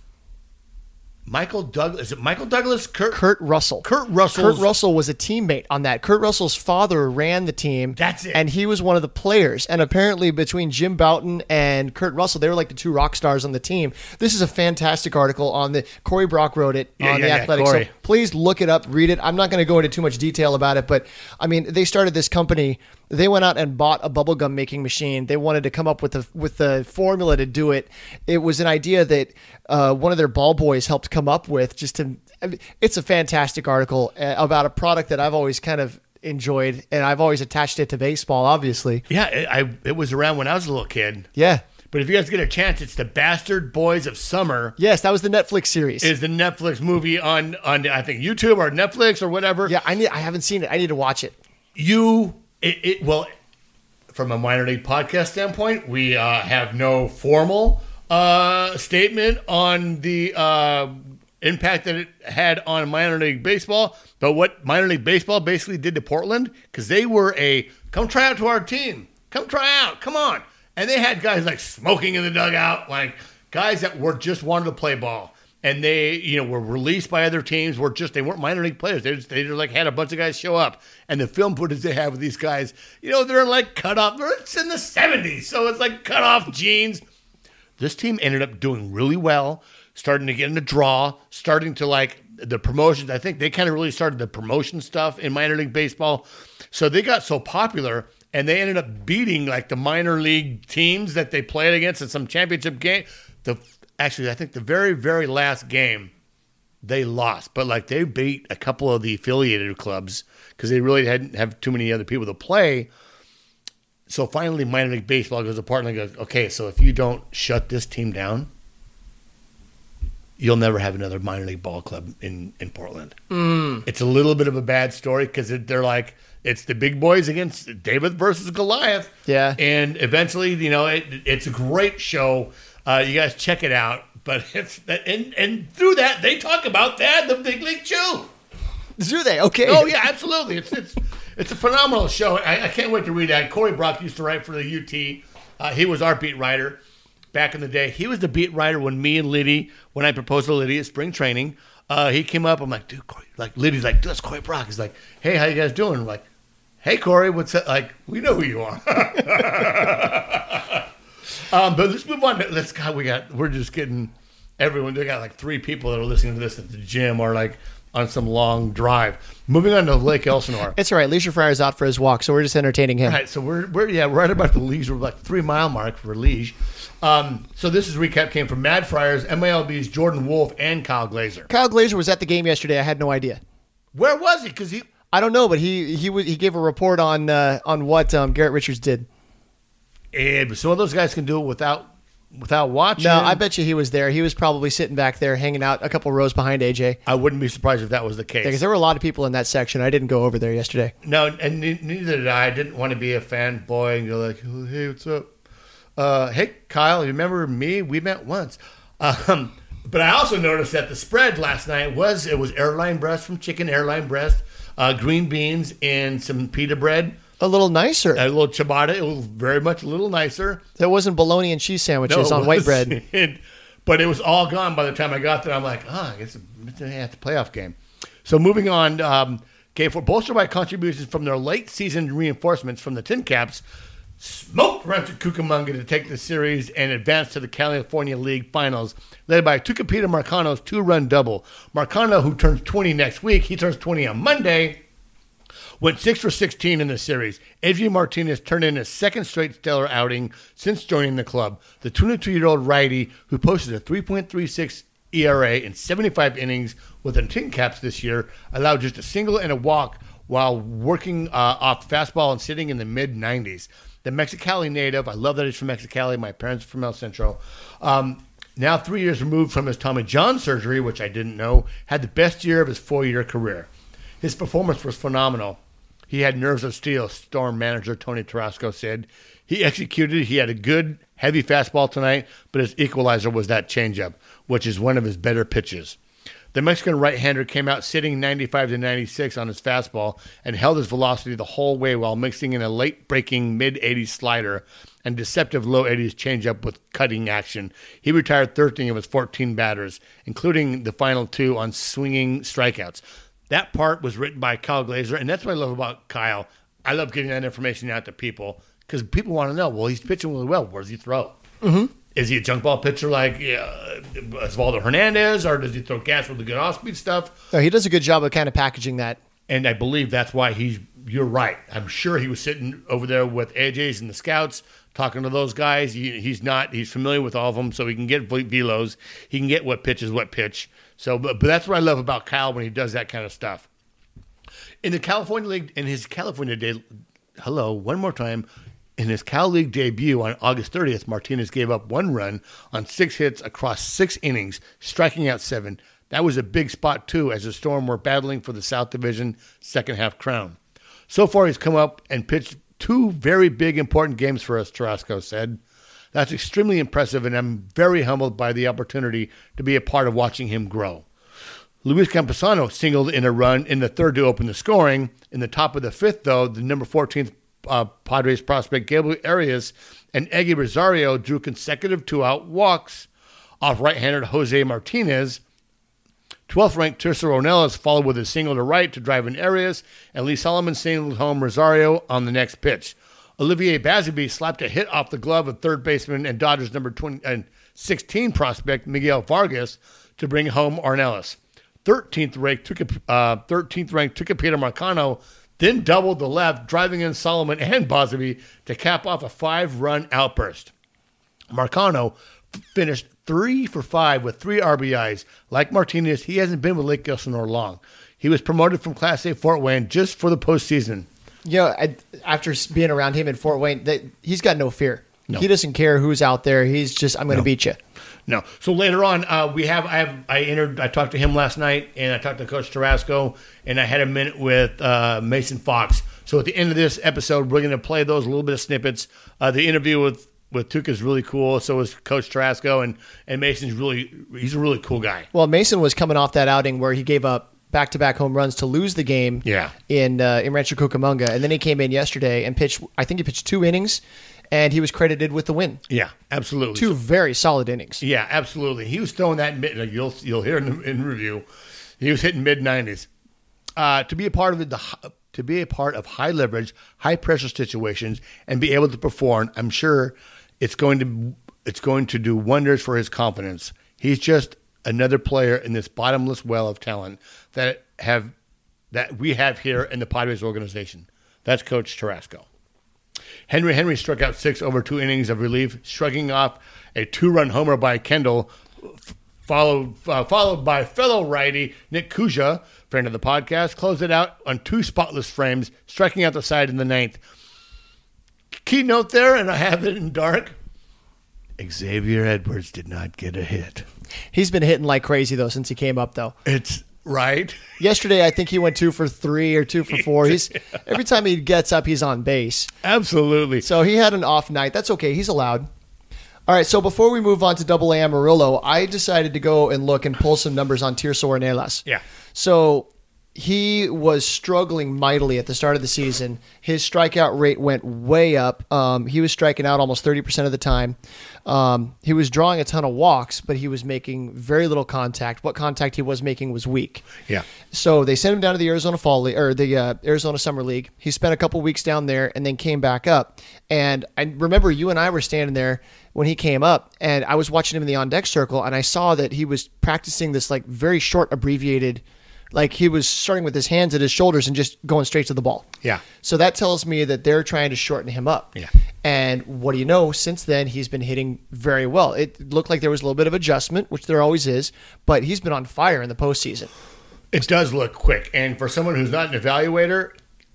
Speaker 2: Michael Douglas. Is it Michael Douglas? Kurt.
Speaker 3: Kurt Russell.
Speaker 2: Kurt Russell's-
Speaker 3: Kurt Russell was a teammate on that. Kurt Russell's father ran the team.
Speaker 2: That's it.
Speaker 3: And he was one of the players. And apparently, between Jim Bouton and Kurt Russell, they were like the two rock stars on the team. This is a fantastic article on the Corey Brock wrote it
Speaker 2: Yeah,
Speaker 3: on
Speaker 2: yeah,
Speaker 3: the Athletic. So please look it up, read it. I'm not going to go into too much detail about it, but I mean, they started this company. They went out and bought a bubblegum making machine. They wanted to come up with the with the formula to do it. It was an idea that uh, one of their ball boys helped come up with. Just to, I mean, it's a fantastic article uh, about a product that I've always kind of enjoyed, and I've always attached it to baseball. Obviously,
Speaker 2: Yeah, it, I, it was around when I was a little kid.
Speaker 3: yeah,
Speaker 2: But if you guys get a chance, it's the Bastard Boys of Summer.
Speaker 3: yes, that was the Netflix series.
Speaker 2: Is the Netflix movie on on I think YouTube or Netflix or whatever?
Speaker 3: yeah, I need. I haven't seen it. I need to watch it.
Speaker 2: you it, it well from a minor league podcast standpoint we uh, have no formal uh, statement on the uh, impact that it had on minor league baseball. But what minor league baseball basically did to portland because they were a come try out to our team. Come try out. Come on. And they had guys like smoking in the dugout like guys that were just wanted to play ball and they you know were released by other teams were just they weren't minor league players. They just they just like had a bunch of guys show up. And the film footage they have of these guys you know they're like cut off. It's in the 70s so it's like cut off jeans. This team ended up doing really well starting to get in the draw starting to like the promotions. I think they kind of really started the promotion stuff in minor league baseball. So they got so popular and they ended up beating like the minor league teams that they played against in some championship game. The actually i think the very very last game they lost. But like they beat a couple of the affiliated clubs because they really hadn't have too many other people to play. So finally minor league baseball goes apart and goes okay so if you don't shut this team down you'll never have another minor league ball club in in portland. Mm. It's a little bit of a bad story because they're like it's the big boys against david versus goliath.
Speaker 3: Yeah.
Speaker 2: and eventually you know it, it's a great show uh, you guys check it out but it's and and through that they talk about that the big league chew
Speaker 3: Do they? Okay.
Speaker 2: Oh yeah, absolutely. It's it's it's a phenomenal show. I, I can't wait to read that. Corey Brock used to write for the UT. Uh, he was our beat writer back in the day. He was the beat writer when me and Liddy, when I proposed to Liddy at spring training. Uh, he came up. I'm like, dude, Corey. Like Liddy's like, dude, that's Corey Brock. He's like, hey, how you guys doing? I'm like, hey, Corey, what's up? Like, we know who you are. um, but let's move on. To, let's God, we got. We're just getting everyone. They got like three people that are listening to this at the gym or like on some long drive. Moving on to Lake Elsinore.
Speaker 3: It's all right. Leisure Friar's out for his walk, so we're just entertaining him.
Speaker 2: All right, so we're, we're yeah, we're right about the Liege. We're like three mile mark for Liege. Um, so this is recap came from Mad Friars, MLB's Jordan Wolf, and Kyle Glaser.
Speaker 3: Kyle Glaser was at the game yesterday. I had no idea.
Speaker 2: Where was he? Because he
Speaker 3: I don't know, but he he was, he gave a report on uh, on what um, Garrett Richards did.
Speaker 2: And some of those guys can do it without without watching.
Speaker 3: No, I bet you he was there. He was probably sitting back there, hanging out a couple rows behind AJ.
Speaker 2: I wouldn't be surprised if that was the case.
Speaker 3: Because there were a lot of people in that section. I didn't go over there yesterday.
Speaker 2: No, and ne- neither did I. I didn't want to be a fanboy and go like, "Oh, "Hey, what's up?" Uh, hey, Kyle, you remember me? We met once. Um, but I also noticed that the spread last night was it was airline breast from chicken, airline breast, uh, green beans, and some pita bread,
Speaker 3: A little nicer.
Speaker 2: a little ciabatta. It was very much a little nicer.
Speaker 3: there wasn't bologna and cheese sandwiches
Speaker 2: No,
Speaker 3: on
Speaker 2: it
Speaker 3: white bread.
Speaker 2: wasn't. but it was all gone by the time I got there. I'm like, oh, I guess it's a playoff game. So moving on, um, okay, for bolstered by contributions from their late season reinforcements from the Tin Caps, smoked Rancho Cucamonga to take the series and advance to the California League Finals, led by Tucupita Marcano's two-run double. Marcano, who turns 20 next week, he turns 20 on Monday went 6 for 16 in the series. Adrian Martinez turned in his second straight stellar outing since joining the club. The 22 year old righty, who posted a 3.36 ERA in 75 innings with the tin caps this year, allowed just a single and a walk while working uh, off fastball and sitting in the mid 90s. The Mexicali native, I love that he's from Mexicali. My parents are from El Centro. Um, now, three years removed from his Tommy John surgery, which I didn't know, had the best year of his four year career. His performance was phenomenal. He had nerves of steel, Storm manager Tony Tarasco said. He executed. He had a good, heavy fastball tonight, but his equalizer was that changeup, which is one of his better pitches. The Mexican right-hander came out sitting 95 to 96 on his fastball and held his velocity the whole way while mixing in a late-breaking mid-80s slider and deceptive low 80s changeup with cutting action. He retired 13 of his 14 batters, including the final two on swinging strikeouts. That part was written by Kyle Glaser, and that's what I love about Kyle. I love getting that information out to people because people want to know. Well, he's pitching really well. Where does he throw? Mm-hmm. Is he a junk ball pitcher like uh, Osvaldo Hernandez, or does he throw gas with the good off-speed stuff?
Speaker 3: No, he does a good job of kind of packaging that.
Speaker 2: And I believe that's why he's. You're right. I'm sure he was sitting over there with AJ's and the scouts talking to those guys. He, he's not. He's familiar with all of them, so he can get velos. He can get what pitch is what pitch. So, but, but that's what I love about Kyle when he does that kind of stuff. In the California League, in his California day, hello, one more time. In his Cal League debut on August 30th, Martinez gave up one run on six hits across six innings, striking out seven. That was a big spot, too, as the Storm were battling for the South Division second half crown. So far, he's come up and pitched two very big, important games for us, Tarasco said. That's extremely impressive, and I'm very humbled by the opportunity to be a part of watching him grow. Luis Campusano singled in a run in the third to open the scoring. In the top of the fifth, though, the number 14th uh, Padres prospect Gabriel Arias and Eguy Rosario drew consecutive two out walks off right handed Jose Martinez. 12th ranked Tirso Ornelas followed with a single to right to drive in Arias, and Lee Solomon singled home Rosario on the next pitch. Olivier Basabe slapped a hit off the glove of third baseman and Dodgers number 20, uh, 16 prospect Miguel Vargas to bring home Ornelas. 13th ranked, uh, 13th ranked peter Marcano then doubled the left, driving in Solomon and Basabe to cap off a five run outburst. Marcano finished three for five with three RBIs. Like Martinez, he hasn't been with Lake Elsinore long. He was promoted from Class A Fort Wayne just for the postseason.
Speaker 3: Yeah, you know, after being around him in Fort Wayne, that, he's got no fear. No. He doesn't care who's out there. He's just, I'm going to no. beat you.
Speaker 2: No. So later on, uh, we have I have I entered. I talked to him last night, and I talked to Coach Tarasco, and I had a minute with uh, Mason Fox. So at the end of this episode, we're going to play those little bit of snippets. Uh, the interview with with Tuca is really cool. So is Coach Tarasco, and and Mason's really he's a really cool guy.
Speaker 3: Well, Mason was coming off that outing where he gave up back to back home runs to lose the game.
Speaker 2: Yeah.
Speaker 3: In uh, in Rancho Cucamonga, and then he came in yesterday and pitched. I think he pitched two innings and he was credited with the win.
Speaker 2: Yeah, absolutely.
Speaker 3: Two very solid innings.
Speaker 2: Yeah, absolutely. He was throwing that mid. You'll you'll hear in, in review. He was hitting mid nineties. Uh, to be a part of the to be a part of high leverage, high pressure situations and be able to perform, I'm sure it's going to it's going to do wonders for his confidence. He's just another player in this bottomless well of talent that have that we have here in the Padres organization. That's Coach Tarasco. Henry Henry struck out six over two innings of relief, shrugging off a two-run homer by Kendall, followed uh, followed by fellow righty Nick Kuzia, friend of the podcast, closed it out on two spotless frames, striking out the side in the ninth. Keynote there, and I have it in dark. Xavier Edwards did not get a hit.
Speaker 3: He's been hitting like crazy though since he came up though.
Speaker 2: It's Right.
Speaker 3: Yesterday, I think he went two for three or two for four. He's every time he gets up, he's on base.
Speaker 2: Absolutely.
Speaker 3: So he had an off night. That's okay. He's allowed. All right. So before we move on to Double A Amarillo, I decided to go and look and pull some numbers on Tirso Ornelas.
Speaker 2: Yeah.
Speaker 3: So he was struggling mightily at the start of the season. His strikeout rate went way up. Um, he was striking out almost 30% of the time. Um, he was drawing a ton of walks, but he was making very little contact. What contact he was making was weak.
Speaker 2: Yeah.
Speaker 3: So they sent him down to the Arizona Fall League or the uh, Arizona Summer League. He spent a couple weeks down there and then came back up. And I remember you and I were standing there when he came up, and I was watching him in the on deck circle, and I saw that he was practicing this like very short, abbreviated like he was starting with his hands at his shoulders and just going straight to the ball.
Speaker 2: Yeah.
Speaker 3: So that tells me that they're trying to shorten him up.
Speaker 2: Yeah.
Speaker 3: And what do you know? Since then, he's been hitting very well. It looked like there was a little bit of adjustment, which there always is, but he's been on fire in the postseason.
Speaker 2: It does look quick, and for someone who's not an evaluator,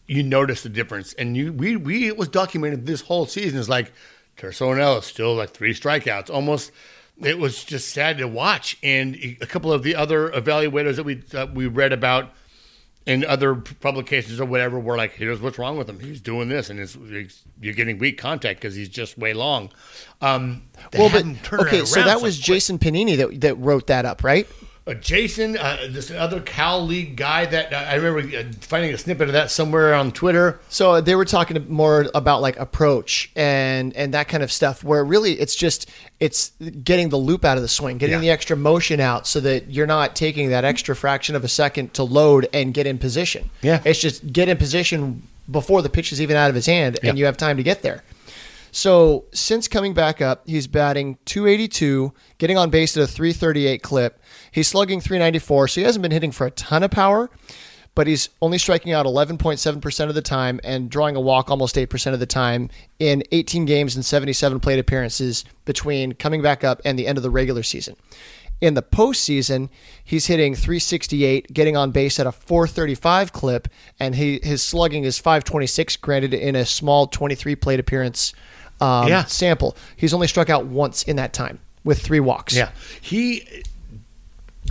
Speaker 2: you notice the difference. And you, we, we, it was documented this whole season is like Tirso Ornelas still like three strikeouts, almost. It was just sad to watch. And a couple of the other evaluators that we that we read about in other publications or whatever were like, here's what's wrong with him. He's doing this, and it's, it's you're getting weak contact because he's just way long. Um,
Speaker 3: Well, but
Speaker 2: haven't turned it
Speaker 3: okay, so that was
Speaker 2: quick.
Speaker 3: Jason Panini that that wrote that up, right?
Speaker 2: Uh, Jason, uh, this other Cal League guy that uh, I remember uh, finding a snippet of that somewhere on Twitter.
Speaker 3: So they were talking more about like approach and and that kind of stuff. Where really it's just it's getting the loop out of the swing, getting
Speaker 2: Yeah.
Speaker 3: the extra motion out, so that you're not taking that extra fraction of a second to load and get in position.
Speaker 2: Yeah.
Speaker 3: it's just get in position before the pitch is even out of his hand, and you have time to get there. So since coming back up, he's batting 282, getting on base at a 338 clip. He's slugging 394, so he hasn't been hitting for a ton of power, but he's only striking out 11.7% of the time and drawing a walk almost 8% of the time in 18 games and 77 plate appearances between coming back up and the end of the regular season. In the postseason, he's hitting 368, getting on base at a 435 clip, and he, his slugging is 526, granted in a small 23 plate appearance um,
Speaker 2: Yeah.
Speaker 3: sample. He's only struck out once in that time with three walks.
Speaker 2: Yeah, he.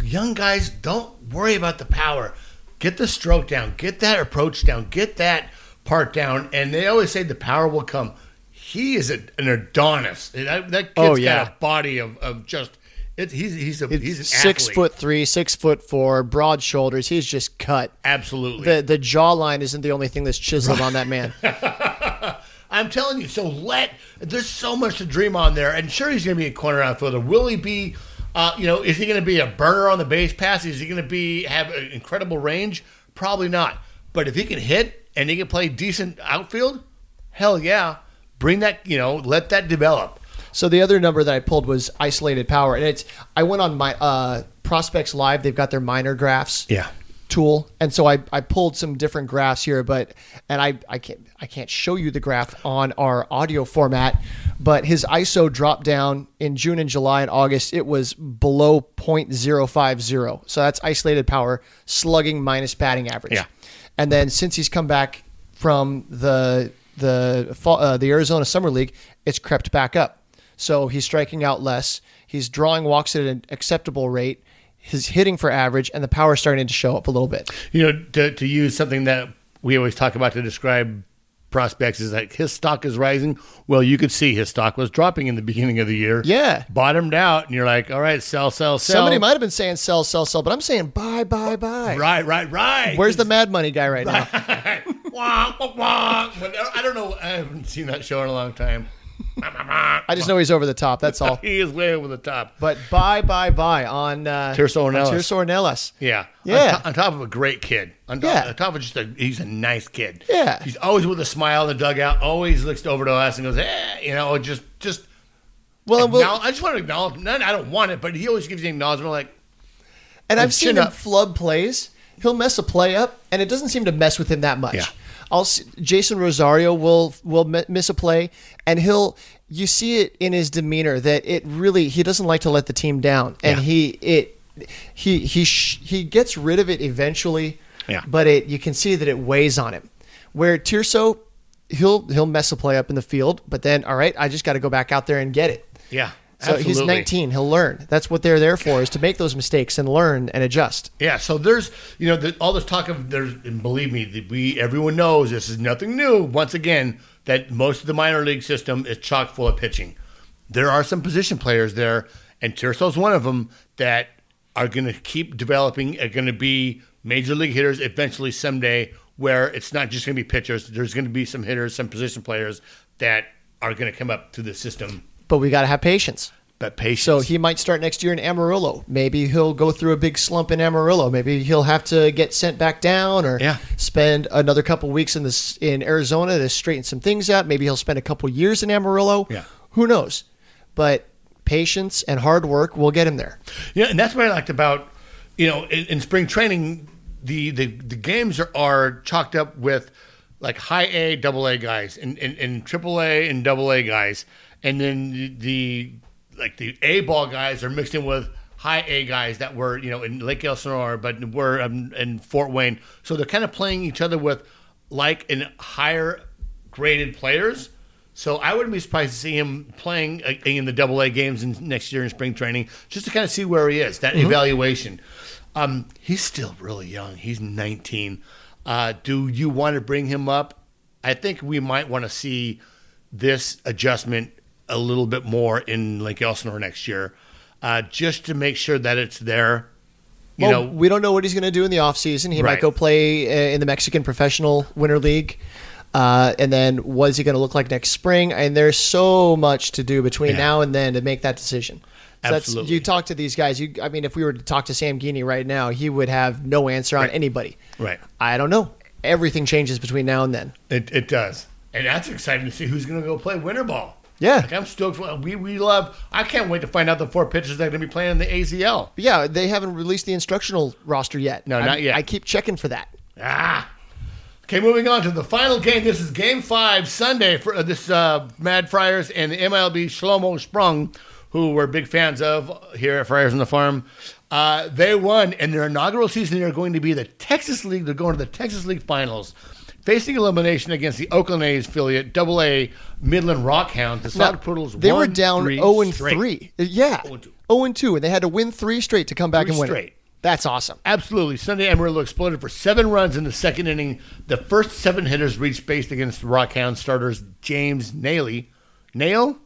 Speaker 2: Young guys, don't worry about the power. Get the stroke down. Get that approach down. Get that part down. And they always say the power will come. He is a, an Adonis. That, that kid's
Speaker 3: Oh, yeah.
Speaker 2: got a body of, of just. It, he's he's a he's an
Speaker 3: six
Speaker 2: athlete.
Speaker 3: foot three, six foot four, broad shoulders. He's just cut.
Speaker 2: Absolutely.
Speaker 3: The the jawline isn't the only thing that's chiseled on that man.
Speaker 2: I'm telling you. So let there's so much to dream on there, and sure he's going to be a corner outfielder. Will he be? Uh, you know, is he going to be a burner on the base pass? Is he going to be have an incredible range? Probably not. But if he can hit and he can play decent outfield, hell yeah, bring that. You know, let that develop.
Speaker 3: So the other number that I pulled was isolated power, and it's I went on my uh, prospects live. They've got their minor graphs.
Speaker 2: Yeah.
Speaker 3: tool and so I, I pulled some different graphs here but and I, I can't I can't show you the graph on our audio format but his ISO dropped down in June and July and August. It was below 0.050 so that's isolated power slugging minus batting average.
Speaker 2: Yeah.
Speaker 3: and then since he's come back from the the uh, the Arizona Summer League it's crept back up. So he's striking out less. He's drawing walks at an acceptable rate. His hitting for average and the power starting to show up a little bit.
Speaker 2: You know, to, to use something that we always talk about to describe prospects is that his stock is rising. Well, you could see his stock was dropping in the beginning of the year.
Speaker 3: Yeah.
Speaker 2: Bottomed out, and you're like, all right, sell, sell, sell.
Speaker 3: Somebody might have been saying sell, sell, sell, but I'm saying buy, buy, buy.
Speaker 2: Right, right, right.
Speaker 3: Where's the mad money guy right now?
Speaker 2: wah, wah, wah. I don't know. I haven't seen that show in a long time.
Speaker 3: I just know he's over the top. That's all.
Speaker 2: He is way over the top.
Speaker 3: But buy, buy, buy on uh,
Speaker 2: Tirso
Speaker 3: on
Speaker 2: Ornelas.
Speaker 3: Tirso Ornelas.
Speaker 2: Yeah.
Speaker 3: Yeah.
Speaker 2: On, to- on top of a great kid. On, to-
Speaker 3: Yeah.
Speaker 2: on top of just a, he's a nice kid.
Speaker 3: Yeah.
Speaker 2: He's always with a smile in the dugout, always looks over to us and goes, eh, you know, just, just,
Speaker 3: Well, well
Speaker 2: I just want to acknowledge, none, I don't want it, but he always gives you acknowledgement like,
Speaker 3: and I've seen him
Speaker 2: up.
Speaker 3: flub plays. He'll mess a play up, and it doesn't seem to mess with him that much.
Speaker 2: Yeah.
Speaker 3: I'll Jason Rosario will will miss a play, and he'll you see it in his demeanor that it really he doesn't like to let the team down, and
Speaker 2: Yeah.
Speaker 3: he it he he sh- he gets rid of it eventually.
Speaker 2: Yeah.
Speaker 3: But it you can see that it weighs on him. Where Tirso, he'll he'll mess a play up in the field, but then all right, I just got to go back out there and get it.
Speaker 2: yeah.
Speaker 3: So he's 19. He'll learn. That's what they're there for, is to make those mistakes and learn and adjust.
Speaker 2: Yeah, so there's you know the, all this talk of there's and believe me, the, we everyone knows this is nothing new. Once again, that most of the minor league system is chock full of pitching. There are some position players there, and Tirso's one of them that are going to keep developing. Are going to be major league hitters eventually someday. Where it's not just going to be pitchers. There's going to be some hitters, some position players that are going to come up to the system.
Speaker 3: But we got to have patience.
Speaker 2: But patience.
Speaker 3: So he might start next year in Amarillo. Maybe he'll go through a big slump in Amarillo. Maybe he'll have to get sent back down or
Speaker 2: Yeah.
Speaker 3: spend another couple weeks in this in Arizona to straighten some things out. Maybe he'll spend a couple years in Amarillo.
Speaker 2: Yeah.
Speaker 3: Who knows? But patience and hard work will get him there.
Speaker 2: Yeah, and that's what I liked about you know in, in spring training. The, the the games are, are chalked up with like high A, double A guys, and, and, and triple A and double A guys, and then the, the like the A ball guys are mixed in with high A guys that were you know in Lake Elsinore, but were um, in Fort Wayne. So they're kind of playing each other with like in higher graded players. So I wouldn't be surprised to see him playing uh, in the Double A games in, next year in spring training, just to kind of see where he is. That evaluation. Um, he's still really young. He's 19. Uh, do you want to bring him up? I think we might want to see this adjustment a little bit more in Lake Elsinore next year, uh, just to make sure that it's there. You
Speaker 3: well,
Speaker 2: know,
Speaker 3: we don't know what he's going to do in the offseason. He might go play uh, in the Mexican Professional Winter League. Uh, and then what is he going to look like next spring? And there's so much to do between
Speaker 2: Yeah.
Speaker 3: now and then to make that decision. So that's,
Speaker 2: Absolutely.
Speaker 3: you talk to these guys. You, I mean, if we were to talk to Sam Geaney right now, he would have no answer on
Speaker 2: Right.
Speaker 3: anybody.
Speaker 2: right?
Speaker 3: I don't know. Everything changes between now and then.
Speaker 2: It, it does, and that's exciting to see who's going to go play winter ball.
Speaker 3: Yeah.
Speaker 2: Like I'm stoked. For, we we love. I can't wait to find out the four pitchers that are going to be playing in the AZL.
Speaker 3: But yeah, they haven't released the instructional roster yet.
Speaker 2: No,
Speaker 3: I-
Speaker 2: not yet.
Speaker 3: I keep checking for that.
Speaker 2: Ah. Okay, moving on to the final game. This is Game Five Sunday for uh, this uh, Mad Friars and the MLB Shlomo Sprung, who we're big fans of here at Friars on the Farm. Uh, they won in their inaugural season. They're going to be the Texas League. They're going to the Texas League Finals, facing elimination against the Oakland A's affiliate Double A Midland Rockhounds. The Sod Poodles.
Speaker 3: they were down
Speaker 2: three
Speaker 3: 0 and
Speaker 2: straight.
Speaker 3: 3. Yeah.
Speaker 2: 0 and 2.
Speaker 3: 0 and 2 and they had to win 3 straight to come back
Speaker 2: Three
Speaker 3: and win. it.
Speaker 2: straight.
Speaker 3: That's awesome.
Speaker 2: Absolutely. Sunday Amarillo exploded for seven runs in the second inning. The first seven hitters reached base against the Rockhound starters James Nailey. Nail?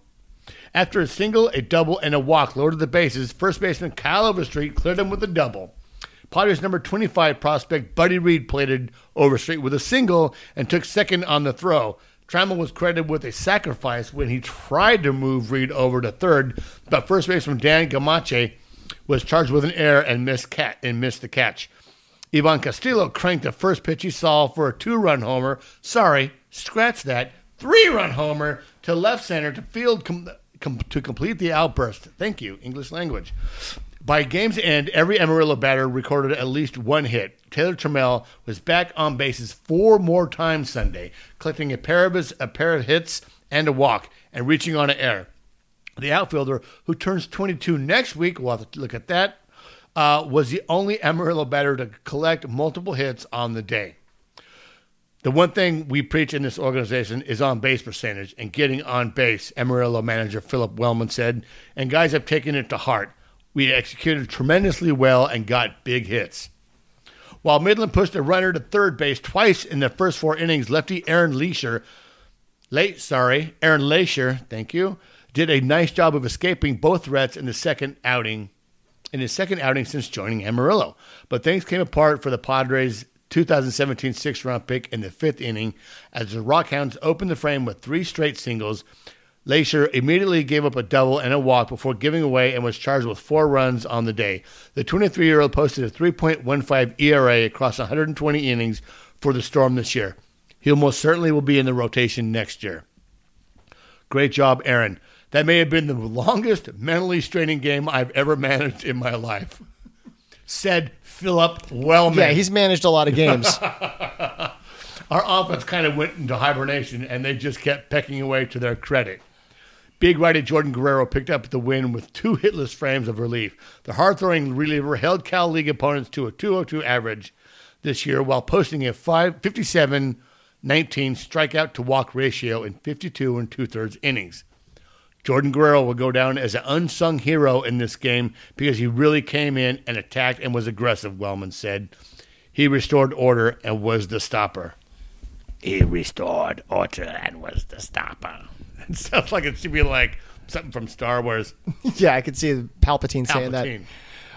Speaker 2: After a single, a double, and a walk loaded the bases, first baseman Kyle Overstreet cleared him with a double. Padres number 25 prospect Buddy Reed plated Overstreet with a single and took second on the throw. Trammell was credited with a sacrifice when he tried to move Reed over to third, but first baseman Dan Gamache was charged with an error and missed cat and missed the catch. Ivan Castillo cranked the first pitch he saw for a two-run homer. Sorry, scratch that. Three-run homer to left center to field com- com- to complete the outburst. Thank you, English language. By game's end, every Amarillo batter recorded at least one hit. Taylor Trammell was back on bases four more times Sunday, collecting a pair of a pair of hits and a walk, and reaching on an error. The outfielder, who turns 22 next week, we'll have to look at that, uh, was the only Amarillo batter to collect multiple hits on the day. The one thing we preach in this organization is on base percentage and getting on base, Amarillo manager Phillip Wellman said, and guys have taken it to heart. We executed tremendously well and got big hits. While Midland pushed a runner to third base twice in the first four innings, lefty Aaron Leasher late, sorry, Aaron Leasher, thank you, did a nice job of escaping both threats in the second outing, in his second outing since joining Amarillo. But things came apart for the Padres' 2017 sixth round pick in the fifth inning as the Rockhounds opened the frame with three straight singles. Leasher immediately gave up a double and a walk before giving away and was charged with four runs on the day. The 23 year old posted a 3.15 ERA across 120 innings for the Storm this year. He will most certainly will be in the rotation next year. Great job, Aaron. That may have been the longest mentally straining game I've ever managed in my life. Said Phillip Wellman.
Speaker 3: Yeah, he's managed a lot of games.
Speaker 2: Our offense kind of went into hibernation and they just kept pecking away to their credit. Big righty Jordan Guerrero picked up the win with two hitless frames of relief. The hard throwing reliever held Cal League opponents to a 202 average this year while posting a 5, 57 19 strikeout to walk ratio in 52 and two thirds innings. Jordan Guerrero will go down as an unsung hero in this game because he really came in and attacked and was aggressive, Wellman said. He restored order and was the stopper. He restored order and was the stopper. It sounds like it should be like something from Star Wars.
Speaker 3: yeah, I could see Palpatine, saying that.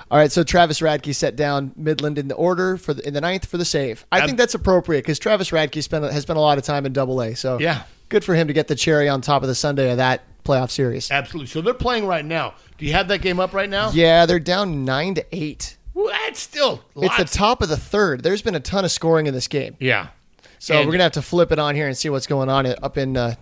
Speaker 3: All right, so Travis Radke set down Midland in the order for the, in the ninth for the save. I
Speaker 2: Ab-
Speaker 3: think that's appropriate because Travis Radke spent has spent a lot of time in Double A. So
Speaker 2: Yeah.
Speaker 3: good for him to get the cherry on top of the Sunday of that playoff series.
Speaker 2: Absolutely. So they're playing right now. Do you have that game up right now?
Speaker 3: Yeah, they're down nine to eight.
Speaker 2: Well, that's still
Speaker 3: It's the top of the third. There's been a ton of scoring in this game,
Speaker 2: yeah.
Speaker 3: so
Speaker 2: And-
Speaker 3: we're gonna have to flip it on here and see what's going on up in uh,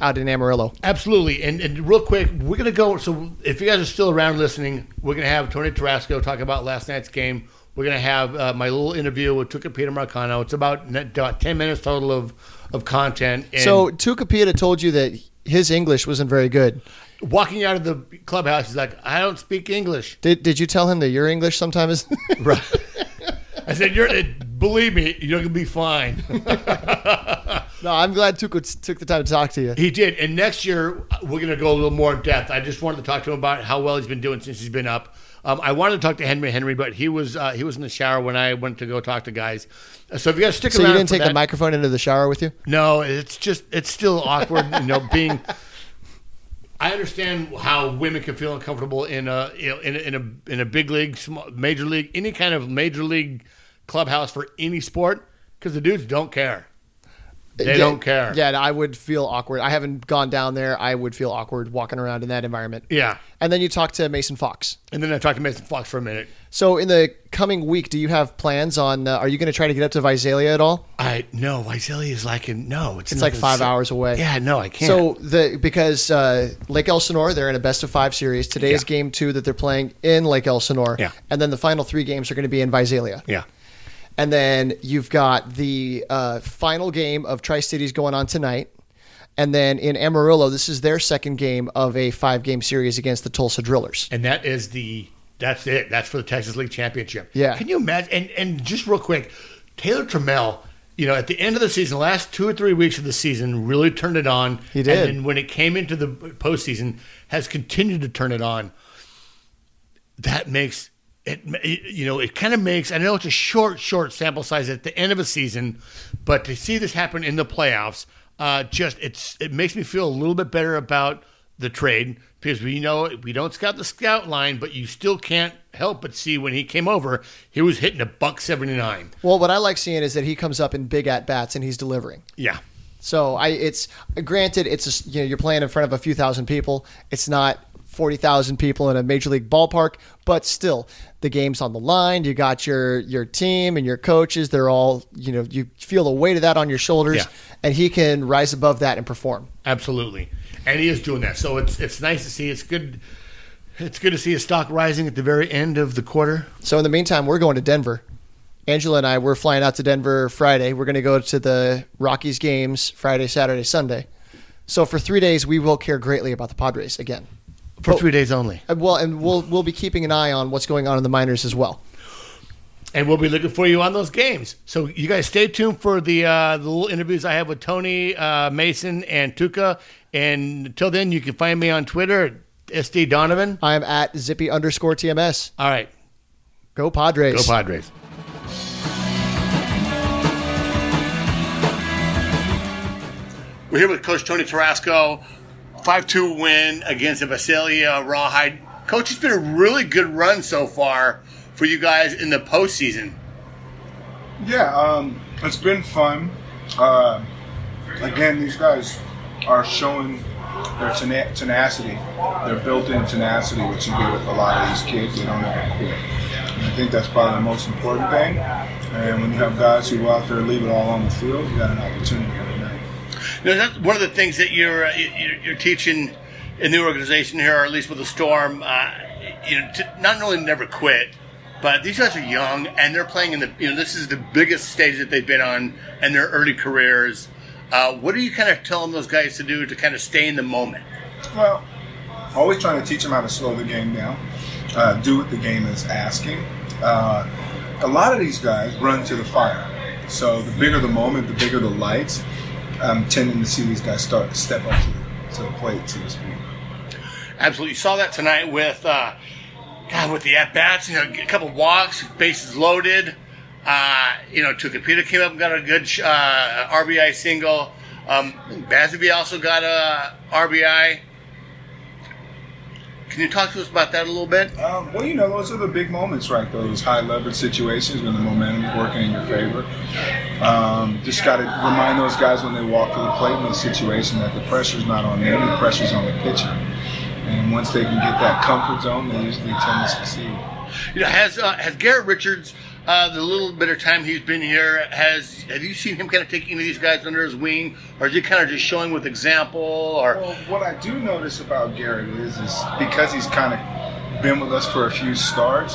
Speaker 3: out in Amarillo.
Speaker 2: Absolutely. And, and real quick, we're going to go. So if you guys are still around listening, we're going to have Tony Tarasco talk about last night's game. we're gonna have uh, my little interview with Tucupita Marcano. It's about, about ten minutes total of of content. And
Speaker 3: So Tucupita told you that his English wasn't very good.
Speaker 2: walking out of the clubhouse, he's like, "I don't speak English."
Speaker 3: Did Did you tell him that your English sometimes? Is.
Speaker 2: Right. I said, "You're believe me, you're gonna be fine."
Speaker 3: no, I'm glad Tuca t- took the time to talk to you.
Speaker 2: He did. And next year, we're going to go a little more in depth. I just wanted to talk to him about how well he's been doing since he's been up. Um, I wanted to talk to Henry Henry, but he was uh, he was in the shower when I went to go talk to guys. Uh, So if you got to stick
Speaker 3: So
Speaker 2: around,
Speaker 3: you didn't take the microphone into the shower with you?
Speaker 2: No, it's just it's still awkward. you know, being. I understand how women can feel uncomfortable in a you know, in a, in a in a big league, small, major league, any kind of major league clubhouse for any sport because the dudes don't care. They
Speaker 3: Yeah,
Speaker 2: don't care.
Speaker 3: Yeah, I would feel awkward. I haven't gone down there. I would feel awkward walking around in that environment.
Speaker 2: Yeah.
Speaker 3: And then you talk to Mason Fox.
Speaker 2: And then I talked to Mason Fox for a minute.
Speaker 3: So in the coming week, do you have plans on? Uh, are you going to try to get up to Visalia at all?
Speaker 2: I no, Visalia is like in no, it's,
Speaker 3: It's like five hours away.
Speaker 2: Yeah, no, I can't.
Speaker 3: So the because uh, Lake Elsinore, they're in a best of five series. Today is game two that they're playing in Lake Elsinore.
Speaker 2: Yeah.
Speaker 3: And then the final three games are going to be in Visalia.
Speaker 2: yeah,
Speaker 3: And then you've got the uh, final game of Tri Cities going on tonight. And then in Amarillo, this is their second game of a five game series against the Tulsa Drillers.
Speaker 2: and that is the that's it. That's for the Texas League Championship.
Speaker 3: Yeah.
Speaker 2: Can you imagine? And and just real quick, Taylor Trammell. You know, at the end of the season, last two or three weeks of the season, really turned it on.
Speaker 3: He did.
Speaker 2: And then when it came into the postseason, has continued to turn it on. That makes it. You know, it kind of makes. I know it's a short, short sample size at the end of a season, but to see this happen in the playoffs, uh, just it's it makes me feel a little bit better about the trade because we know we don't scout the scout line, but you still can't help but see when he came over, he was hitting a buck seventy nine.
Speaker 3: Well, what I like seeing is that he comes up in big at bats and he's delivering.
Speaker 2: Yeah.
Speaker 3: So I, it's granted, it's a, you know you're playing in front of a few thousand people. It's not forty thousand people in a major league ballpark, but still, the game's on the line. You got your your team and your coaches. They're all you know. You feel the weight of that on your shoulders,
Speaker 2: Yeah.
Speaker 3: and he can rise above that and perform.
Speaker 2: Absolutely, and he is doing that. So it's it's nice to see. It's good. It's good to see his stock rising at the very end of the quarter.
Speaker 3: So in the meantime, we're going to Denver. Angela and I, we're flying out to Denver Friday. We're going to go to the Rockies games Friday, Saturday, Sunday. So for three days, we will care greatly about the Padres again.
Speaker 2: For
Speaker 3: But-
Speaker 2: three days only,
Speaker 3: Well, and we'll we'll be keeping an eye on what's going on in the minors as well.
Speaker 2: and we'll be looking for you on those games. So you guys stay tuned for the uh, the little interviews I have with Tony uh, Mason and Tuca. And until then, you can find me on Twitter, SD Donovan.
Speaker 3: I am at zippy underscore TMS.
Speaker 2: All right,
Speaker 3: Go Padres.
Speaker 2: go Padres. We're here with Coach Tony Tarasco. 5 2 win against the Visalia Rawhide. Coach, it's been a really good run so far for you guys in the postseason.
Speaker 4: Yeah, um, it's been fun. Uh, again, these guys are showing their tena- tenacity, their built-in tenacity, which you get with a lot of these kids. They don't ever quit. And I think that's probably the most important thing. And when you have guys who go out there and leave it all on the field, you got an opportunity.
Speaker 2: You know, that's one of the things that you're, uh, you're you're teaching in the organization here, or at least with the Storm. Uh, you know, to not only never quit, but these guys are young and they're playing in the. You know, this is the biggest stage that they've been on in their early careers. Uh, what are you kind of telling those guys to do to kind of stay in the moment?
Speaker 4: Well, always trying to teach them how to slow the game down, uh, do what the game is asking. Uh, a lot of these guys run to the fire. So the bigger the moment, the bigger the lights. I'm tending to see these guys start to step up to the, to the plate, so to speak.
Speaker 2: Absolutely, you saw that tonight with uh, God with the at bats. You know, a couple walks, bases loaded. Uh, you know, Tucupita came up and got a good uh, RBI single. Um, Basby also got a RBI. Can you talk to us about that a little bit?
Speaker 4: Um, well, you know, those are the big moments, right? Those high leverage situations when the momentum is working in your favor. Um, just got to remind those guys when they walk to the plate in the situation that the pressure's not on them, the pressure's on the pitcher. And once they can get that comfort zone, they usually tend to succeed.
Speaker 2: You know, has uh, has Garrett Richards, uh, the little bit of time he's been here, has have you seen him kind of taking any of these guys under his wing, or is he kind of just showing with example, or
Speaker 4: Well, what I do notice about Garrett is, is because he's kind of been with us for a few starts,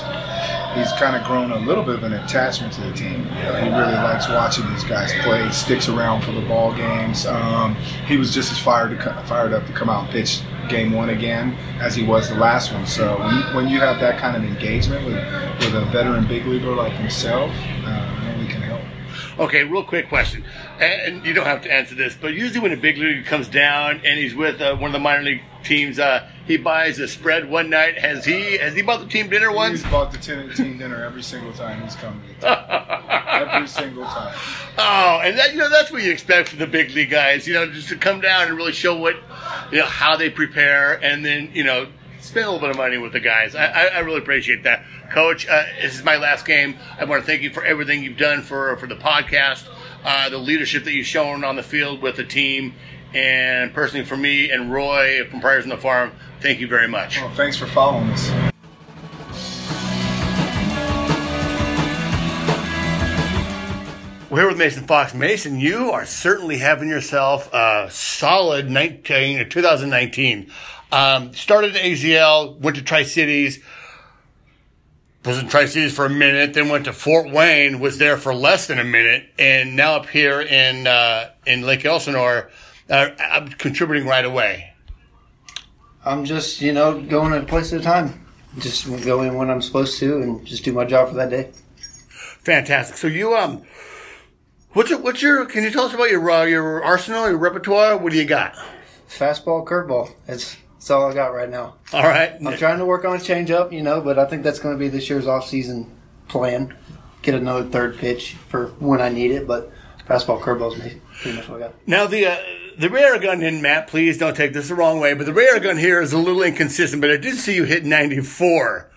Speaker 4: he's kind of grown a little bit of an attachment to the team. You know, he really likes watching these guys play. Sticks around for the ball games. Um, he was just as fired to, fired up to come out and pitch game one again as he was the last one. So when you, when you have that kind of engagement with with a veteran big leaguer like himself, uh, only can help.
Speaker 2: Okay, real quick question, and you don't have to answer this, but usually when a big league comes down and he's with uh, one of the minor league teams, uh, he buys a spread one night. Has he has he bought the team dinner once?
Speaker 4: He's bought the team, team dinner every single time he's come to town. every single time.
Speaker 2: Oh, and that you know that's what you expect from the big league guys. You know, just to come down and really show what you know how they prepare, and then you know spend a little bit of money with the guys. I, I, I really appreciate that, Coach. Uh, this is my last game. I want to thank you for everything you've done for for the podcast, uh, the leadership that you've shown on the field with the team, and personally for me and Roy from Friars on the Farm. Thank you very much.
Speaker 4: Well, thanks for following us.
Speaker 2: We're here with Mason Fox. Mason, you are certainly having yourself a solid 19, 2019. Um, started at AZL, went to Tri Cities, was in Tri Cities for a minute, then went to Fort Wayne, was there for less than a minute, and now up here in uh, in Lake Elsinore, uh, I'm contributing right away.
Speaker 5: I'm just, you know, going a place at a time. Just go in when I'm supposed to and just do my job for that day.
Speaker 2: Fantastic. So you um, what's your what's your? Can you tell us about your uh, your arsenal, your repertoire? What do you got?
Speaker 5: Fastball, curveball. That's that's all I got right now.
Speaker 2: All right.
Speaker 5: I'm trying to work on a changeup, you know, but I think that's going to be this year's off-season plan. Get another third pitch for when I need it, but fastball, curveball is pretty much what I got.
Speaker 2: Now the uh, the rare gun in Matt, please don't take this the wrong way, but the rare gun here is a little inconsistent. But I did see you hit 94,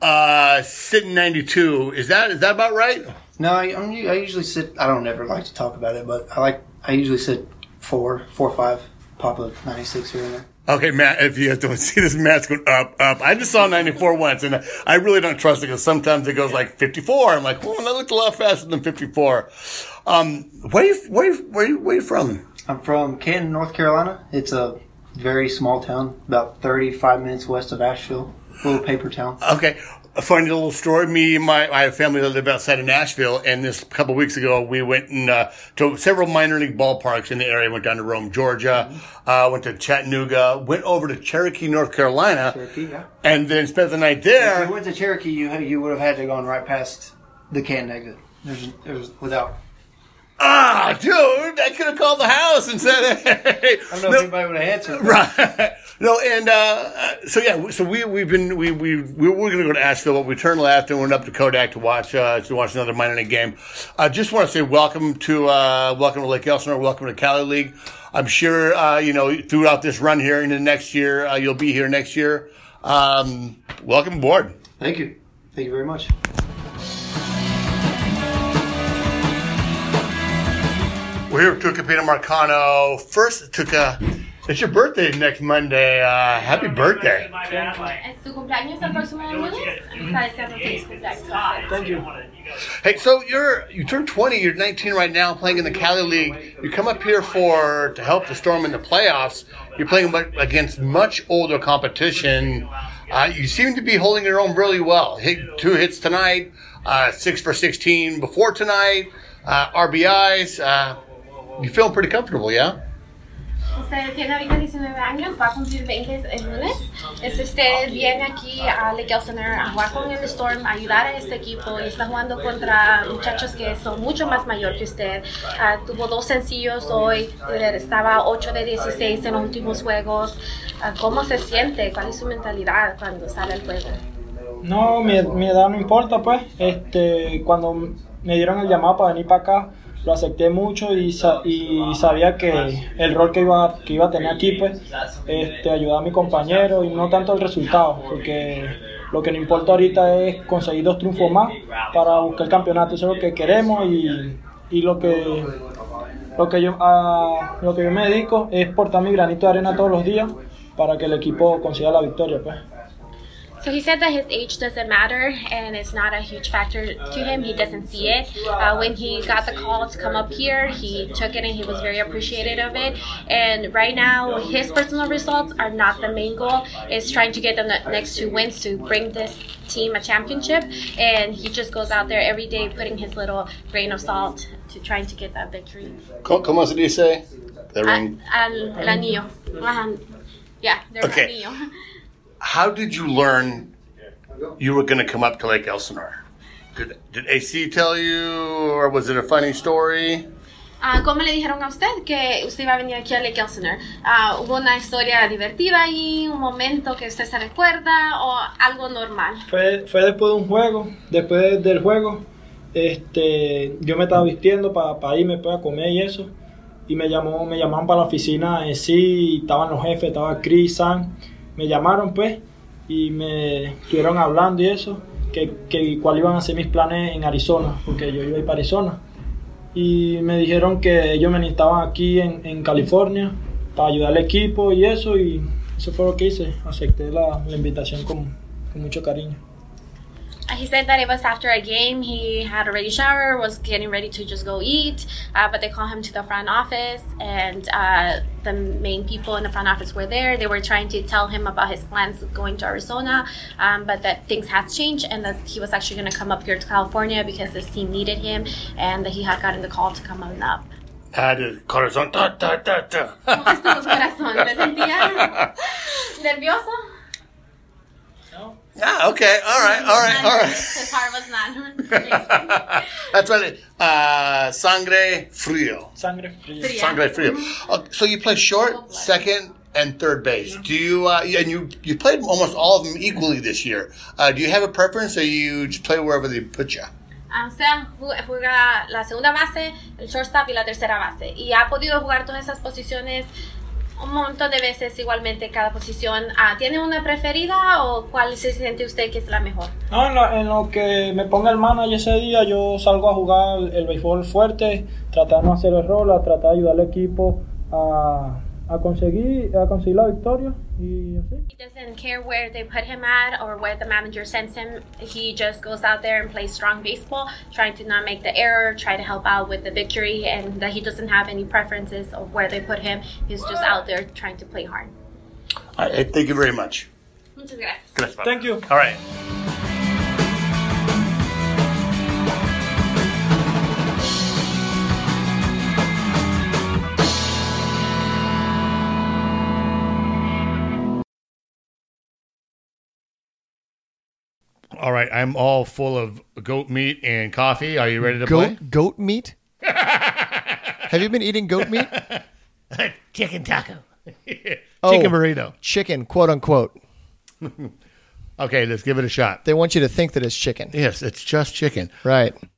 Speaker 2: uh, sitting 92. Is that is that about right?
Speaker 5: No, I, I'm, I usually sit. I don't ever like to talk about it, but I like. I usually sit four, four, five, pop a 96 here and there.
Speaker 2: Okay, Matt, if you guys don't see this, Matt's going up, up. I just saw 94 once, and I really don't trust it because sometimes it goes like 54. I'm like, well, that looked a lot faster than 54. Um, where you, where you, where you, where you from?
Speaker 5: I'm from Canton, North Carolina. It's a very small town, about 35 minutes west of Asheville. Little paper town.
Speaker 2: Okay. A funny little story. Me and my, I have family that live outside of Nashville, and this couple of weeks ago, we went and, uh, to several minor league ballparks in the area. Went down to Rome, Georgia, uh, went to Chattanooga, went over to Cherokee, North Carolina,
Speaker 5: Cherokee, yeah.
Speaker 2: and then spent the night there.
Speaker 5: If you went to Cherokee, you you would have had to gone right past the Canton exit. There's there's without.
Speaker 2: Ah, dude, I could have called the house and said, hey.
Speaker 5: I don't know
Speaker 2: No,
Speaker 5: if anybody would have answered.
Speaker 2: Right. No, and uh, so yeah, so we we've been we we we were going to go to Asheville, but we turned left and went up to Kodak to watch uh, to watch another minor league game. I just want to say welcome to uh, welcome to Lake Elsinore, welcome to Cali League. I'm sure uh, you know throughout this run here into next year, uh, you'll be here next year. Um, welcome aboard.
Speaker 5: Thank you. Thank you very much.
Speaker 2: We're here with Tucupita Marcano. First, Tuca, it's your birthday next Monday. Uh, happy birthday.
Speaker 6: ¿Es tu cumpleaños el próximo lunes? Está deseando feliz cumpleaños.
Speaker 1: Thank you.
Speaker 2: Hey, so you're you turned 20. You're 19 right now, playing in the Cali League. You come up here for to help the Storm in the playoffs. You're playing against much older competition. Uh, you seem to be holding your own really well. Hit two hits tonight, uh, six for 16 before tonight, uh, RBIs. Uh, you feeling pretty comfortable, yeah?
Speaker 6: Usted tiene ahorita 19 años, va a cumplir 20 el lunes. Es usted viene aquí a Lake Elsinore a jugar con el Storm, a ayudar a este equipo y está jugando contra muchachos que son mucho más mayor que usted. Ah, tuvo dos sencillos hoy, eh, estaba 8 de 16 en los últimos juegos. Ah, ¿Cómo se siente? ¿Cuál es su mentalidad cuando sale al juego?
Speaker 1: No, mi, mi edad no importa, pues. Este, cuando me dieron el llamado para venir para acá, lo acepté mucho y, sa- y sabía que el rol que iba, que iba a tener aquí, pues, este, ayudar a mi compañero y no tanto el resultado, porque lo que no importa ahorita es conseguir dos triunfos más para buscar el campeonato, eso es lo que queremos y, y lo que lo que yo a lo que yo me dedico es portar mi granito de arena todos los días para que el equipo consiga la victoria, pues.
Speaker 6: So he said that his age doesn't matter and it's not a huge factor to him. He doesn't see it. Uh, when he got the call to come up here, he took it and he was very appreciative of it. And right now, his personal results are not the main goal. It's trying to get the next two wins to bring this team a championship. And he just goes out there every day putting his little grain of salt to trying to get that victory.
Speaker 2: ¿Cómo, se dice? The ring.
Speaker 6: al- el anillo. Yeah, their
Speaker 2: Okay.
Speaker 6: anillo.
Speaker 2: How did you learn you were going to come up to Lake Elsinore? Did, did AC tell you, or was it a funny story?
Speaker 6: Ah, ¿Cómo le dijeron a usted que usted iba a venir aquí a Lake Elsinore? Ah, ¿Hubo una historia divertida ahí, un momento que usted se recuerda o algo normal?
Speaker 1: Fue, fue después de un juego, después del juego, este, yo me estaba vistiendo para irme pues, a comer y eso, y me llamó, me llamaron para la oficina, en sí, estaban los jefes, estaba Chris, Sam, me llamaron pues, y me estuvieron hablando y eso, que, que cuáles iban a ser mis planes en Arizona, porque yo iba a ir para Arizona, y me dijeron que ellos me necesitaban aquí en, en California para ayudar al equipo y eso, y eso fue lo que hice, acepté la, la invitación con, con mucho cariño.
Speaker 6: He said that it was after a game. He had already showered, was getting ready to just go eat, uh, but they called him to the front office, and uh, the main people in the front office were there. They were trying to tell him about his plans of going to Arizona, um, but that things had changed, and that he was actually going to come up here to California because this team needed him, and that he had gotten the call to come on up.
Speaker 2: Had a corazón. Ta, ta, ta, ta.
Speaker 6: ¿Cómo estuvo su corazón? ¿Se sentía nervioso?
Speaker 2: Ah, okay. All right. All right. All right.
Speaker 6: His heart was not.
Speaker 2: That's right. Uh, sangre frio.
Speaker 1: Sangre fría.
Speaker 6: Fría.
Speaker 2: Sangre frio. Oh, so you play short, second, and third base. Do you? Uh, and you you played almost all of them equally this year. Uh, do you have a preference, or you just play wherever they put you?
Speaker 6: Ah, O sea, ju- juega la segunda base, el shortstop y la tercera base. Y ha podido jugar todas esas posiciones un montón de veces igualmente cada posición. Ah, ¿Tiene una preferida o cuál se siente usted que es la mejor?
Speaker 1: No, en, lo- en lo que me ponga el manager ese día, yo salgo a jugar el béisbol fuerte, tratar de no hacer errores, tratar de ayudar al equipo a, a conseguir, a conseguir la victoria y así.
Speaker 6: He doesn't care where they put him at or where the manager sends him. He just goes out there and plays strong baseball, trying to not make the error, try to help out with the victory, and that he doesn't have any preferences of where they put him. He's just out there trying to play hard.
Speaker 2: All right, thank you very much.
Speaker 6: Muchas gracias.
Speaker 2: Gracias,
Speaker 1: Thank you.
Speaker 2: All right. All right, I'm all full of goat meat and coffee. Are you ready to
Speaker 3: Goat goat meat? Have you been eating goat meat?
Speaker 2: Chicken taco. Oh, chicken
Speaker 3: Oh.
Speaker 2: burrito.
Speaker 3: Chicken, quote unquote.
Speaker 2: Okay, let's give it a shot.
Speaker 3: They want you to think that it's chicken.
Speaker 2: Yes, it's just chicken.
Speaker 3: Right.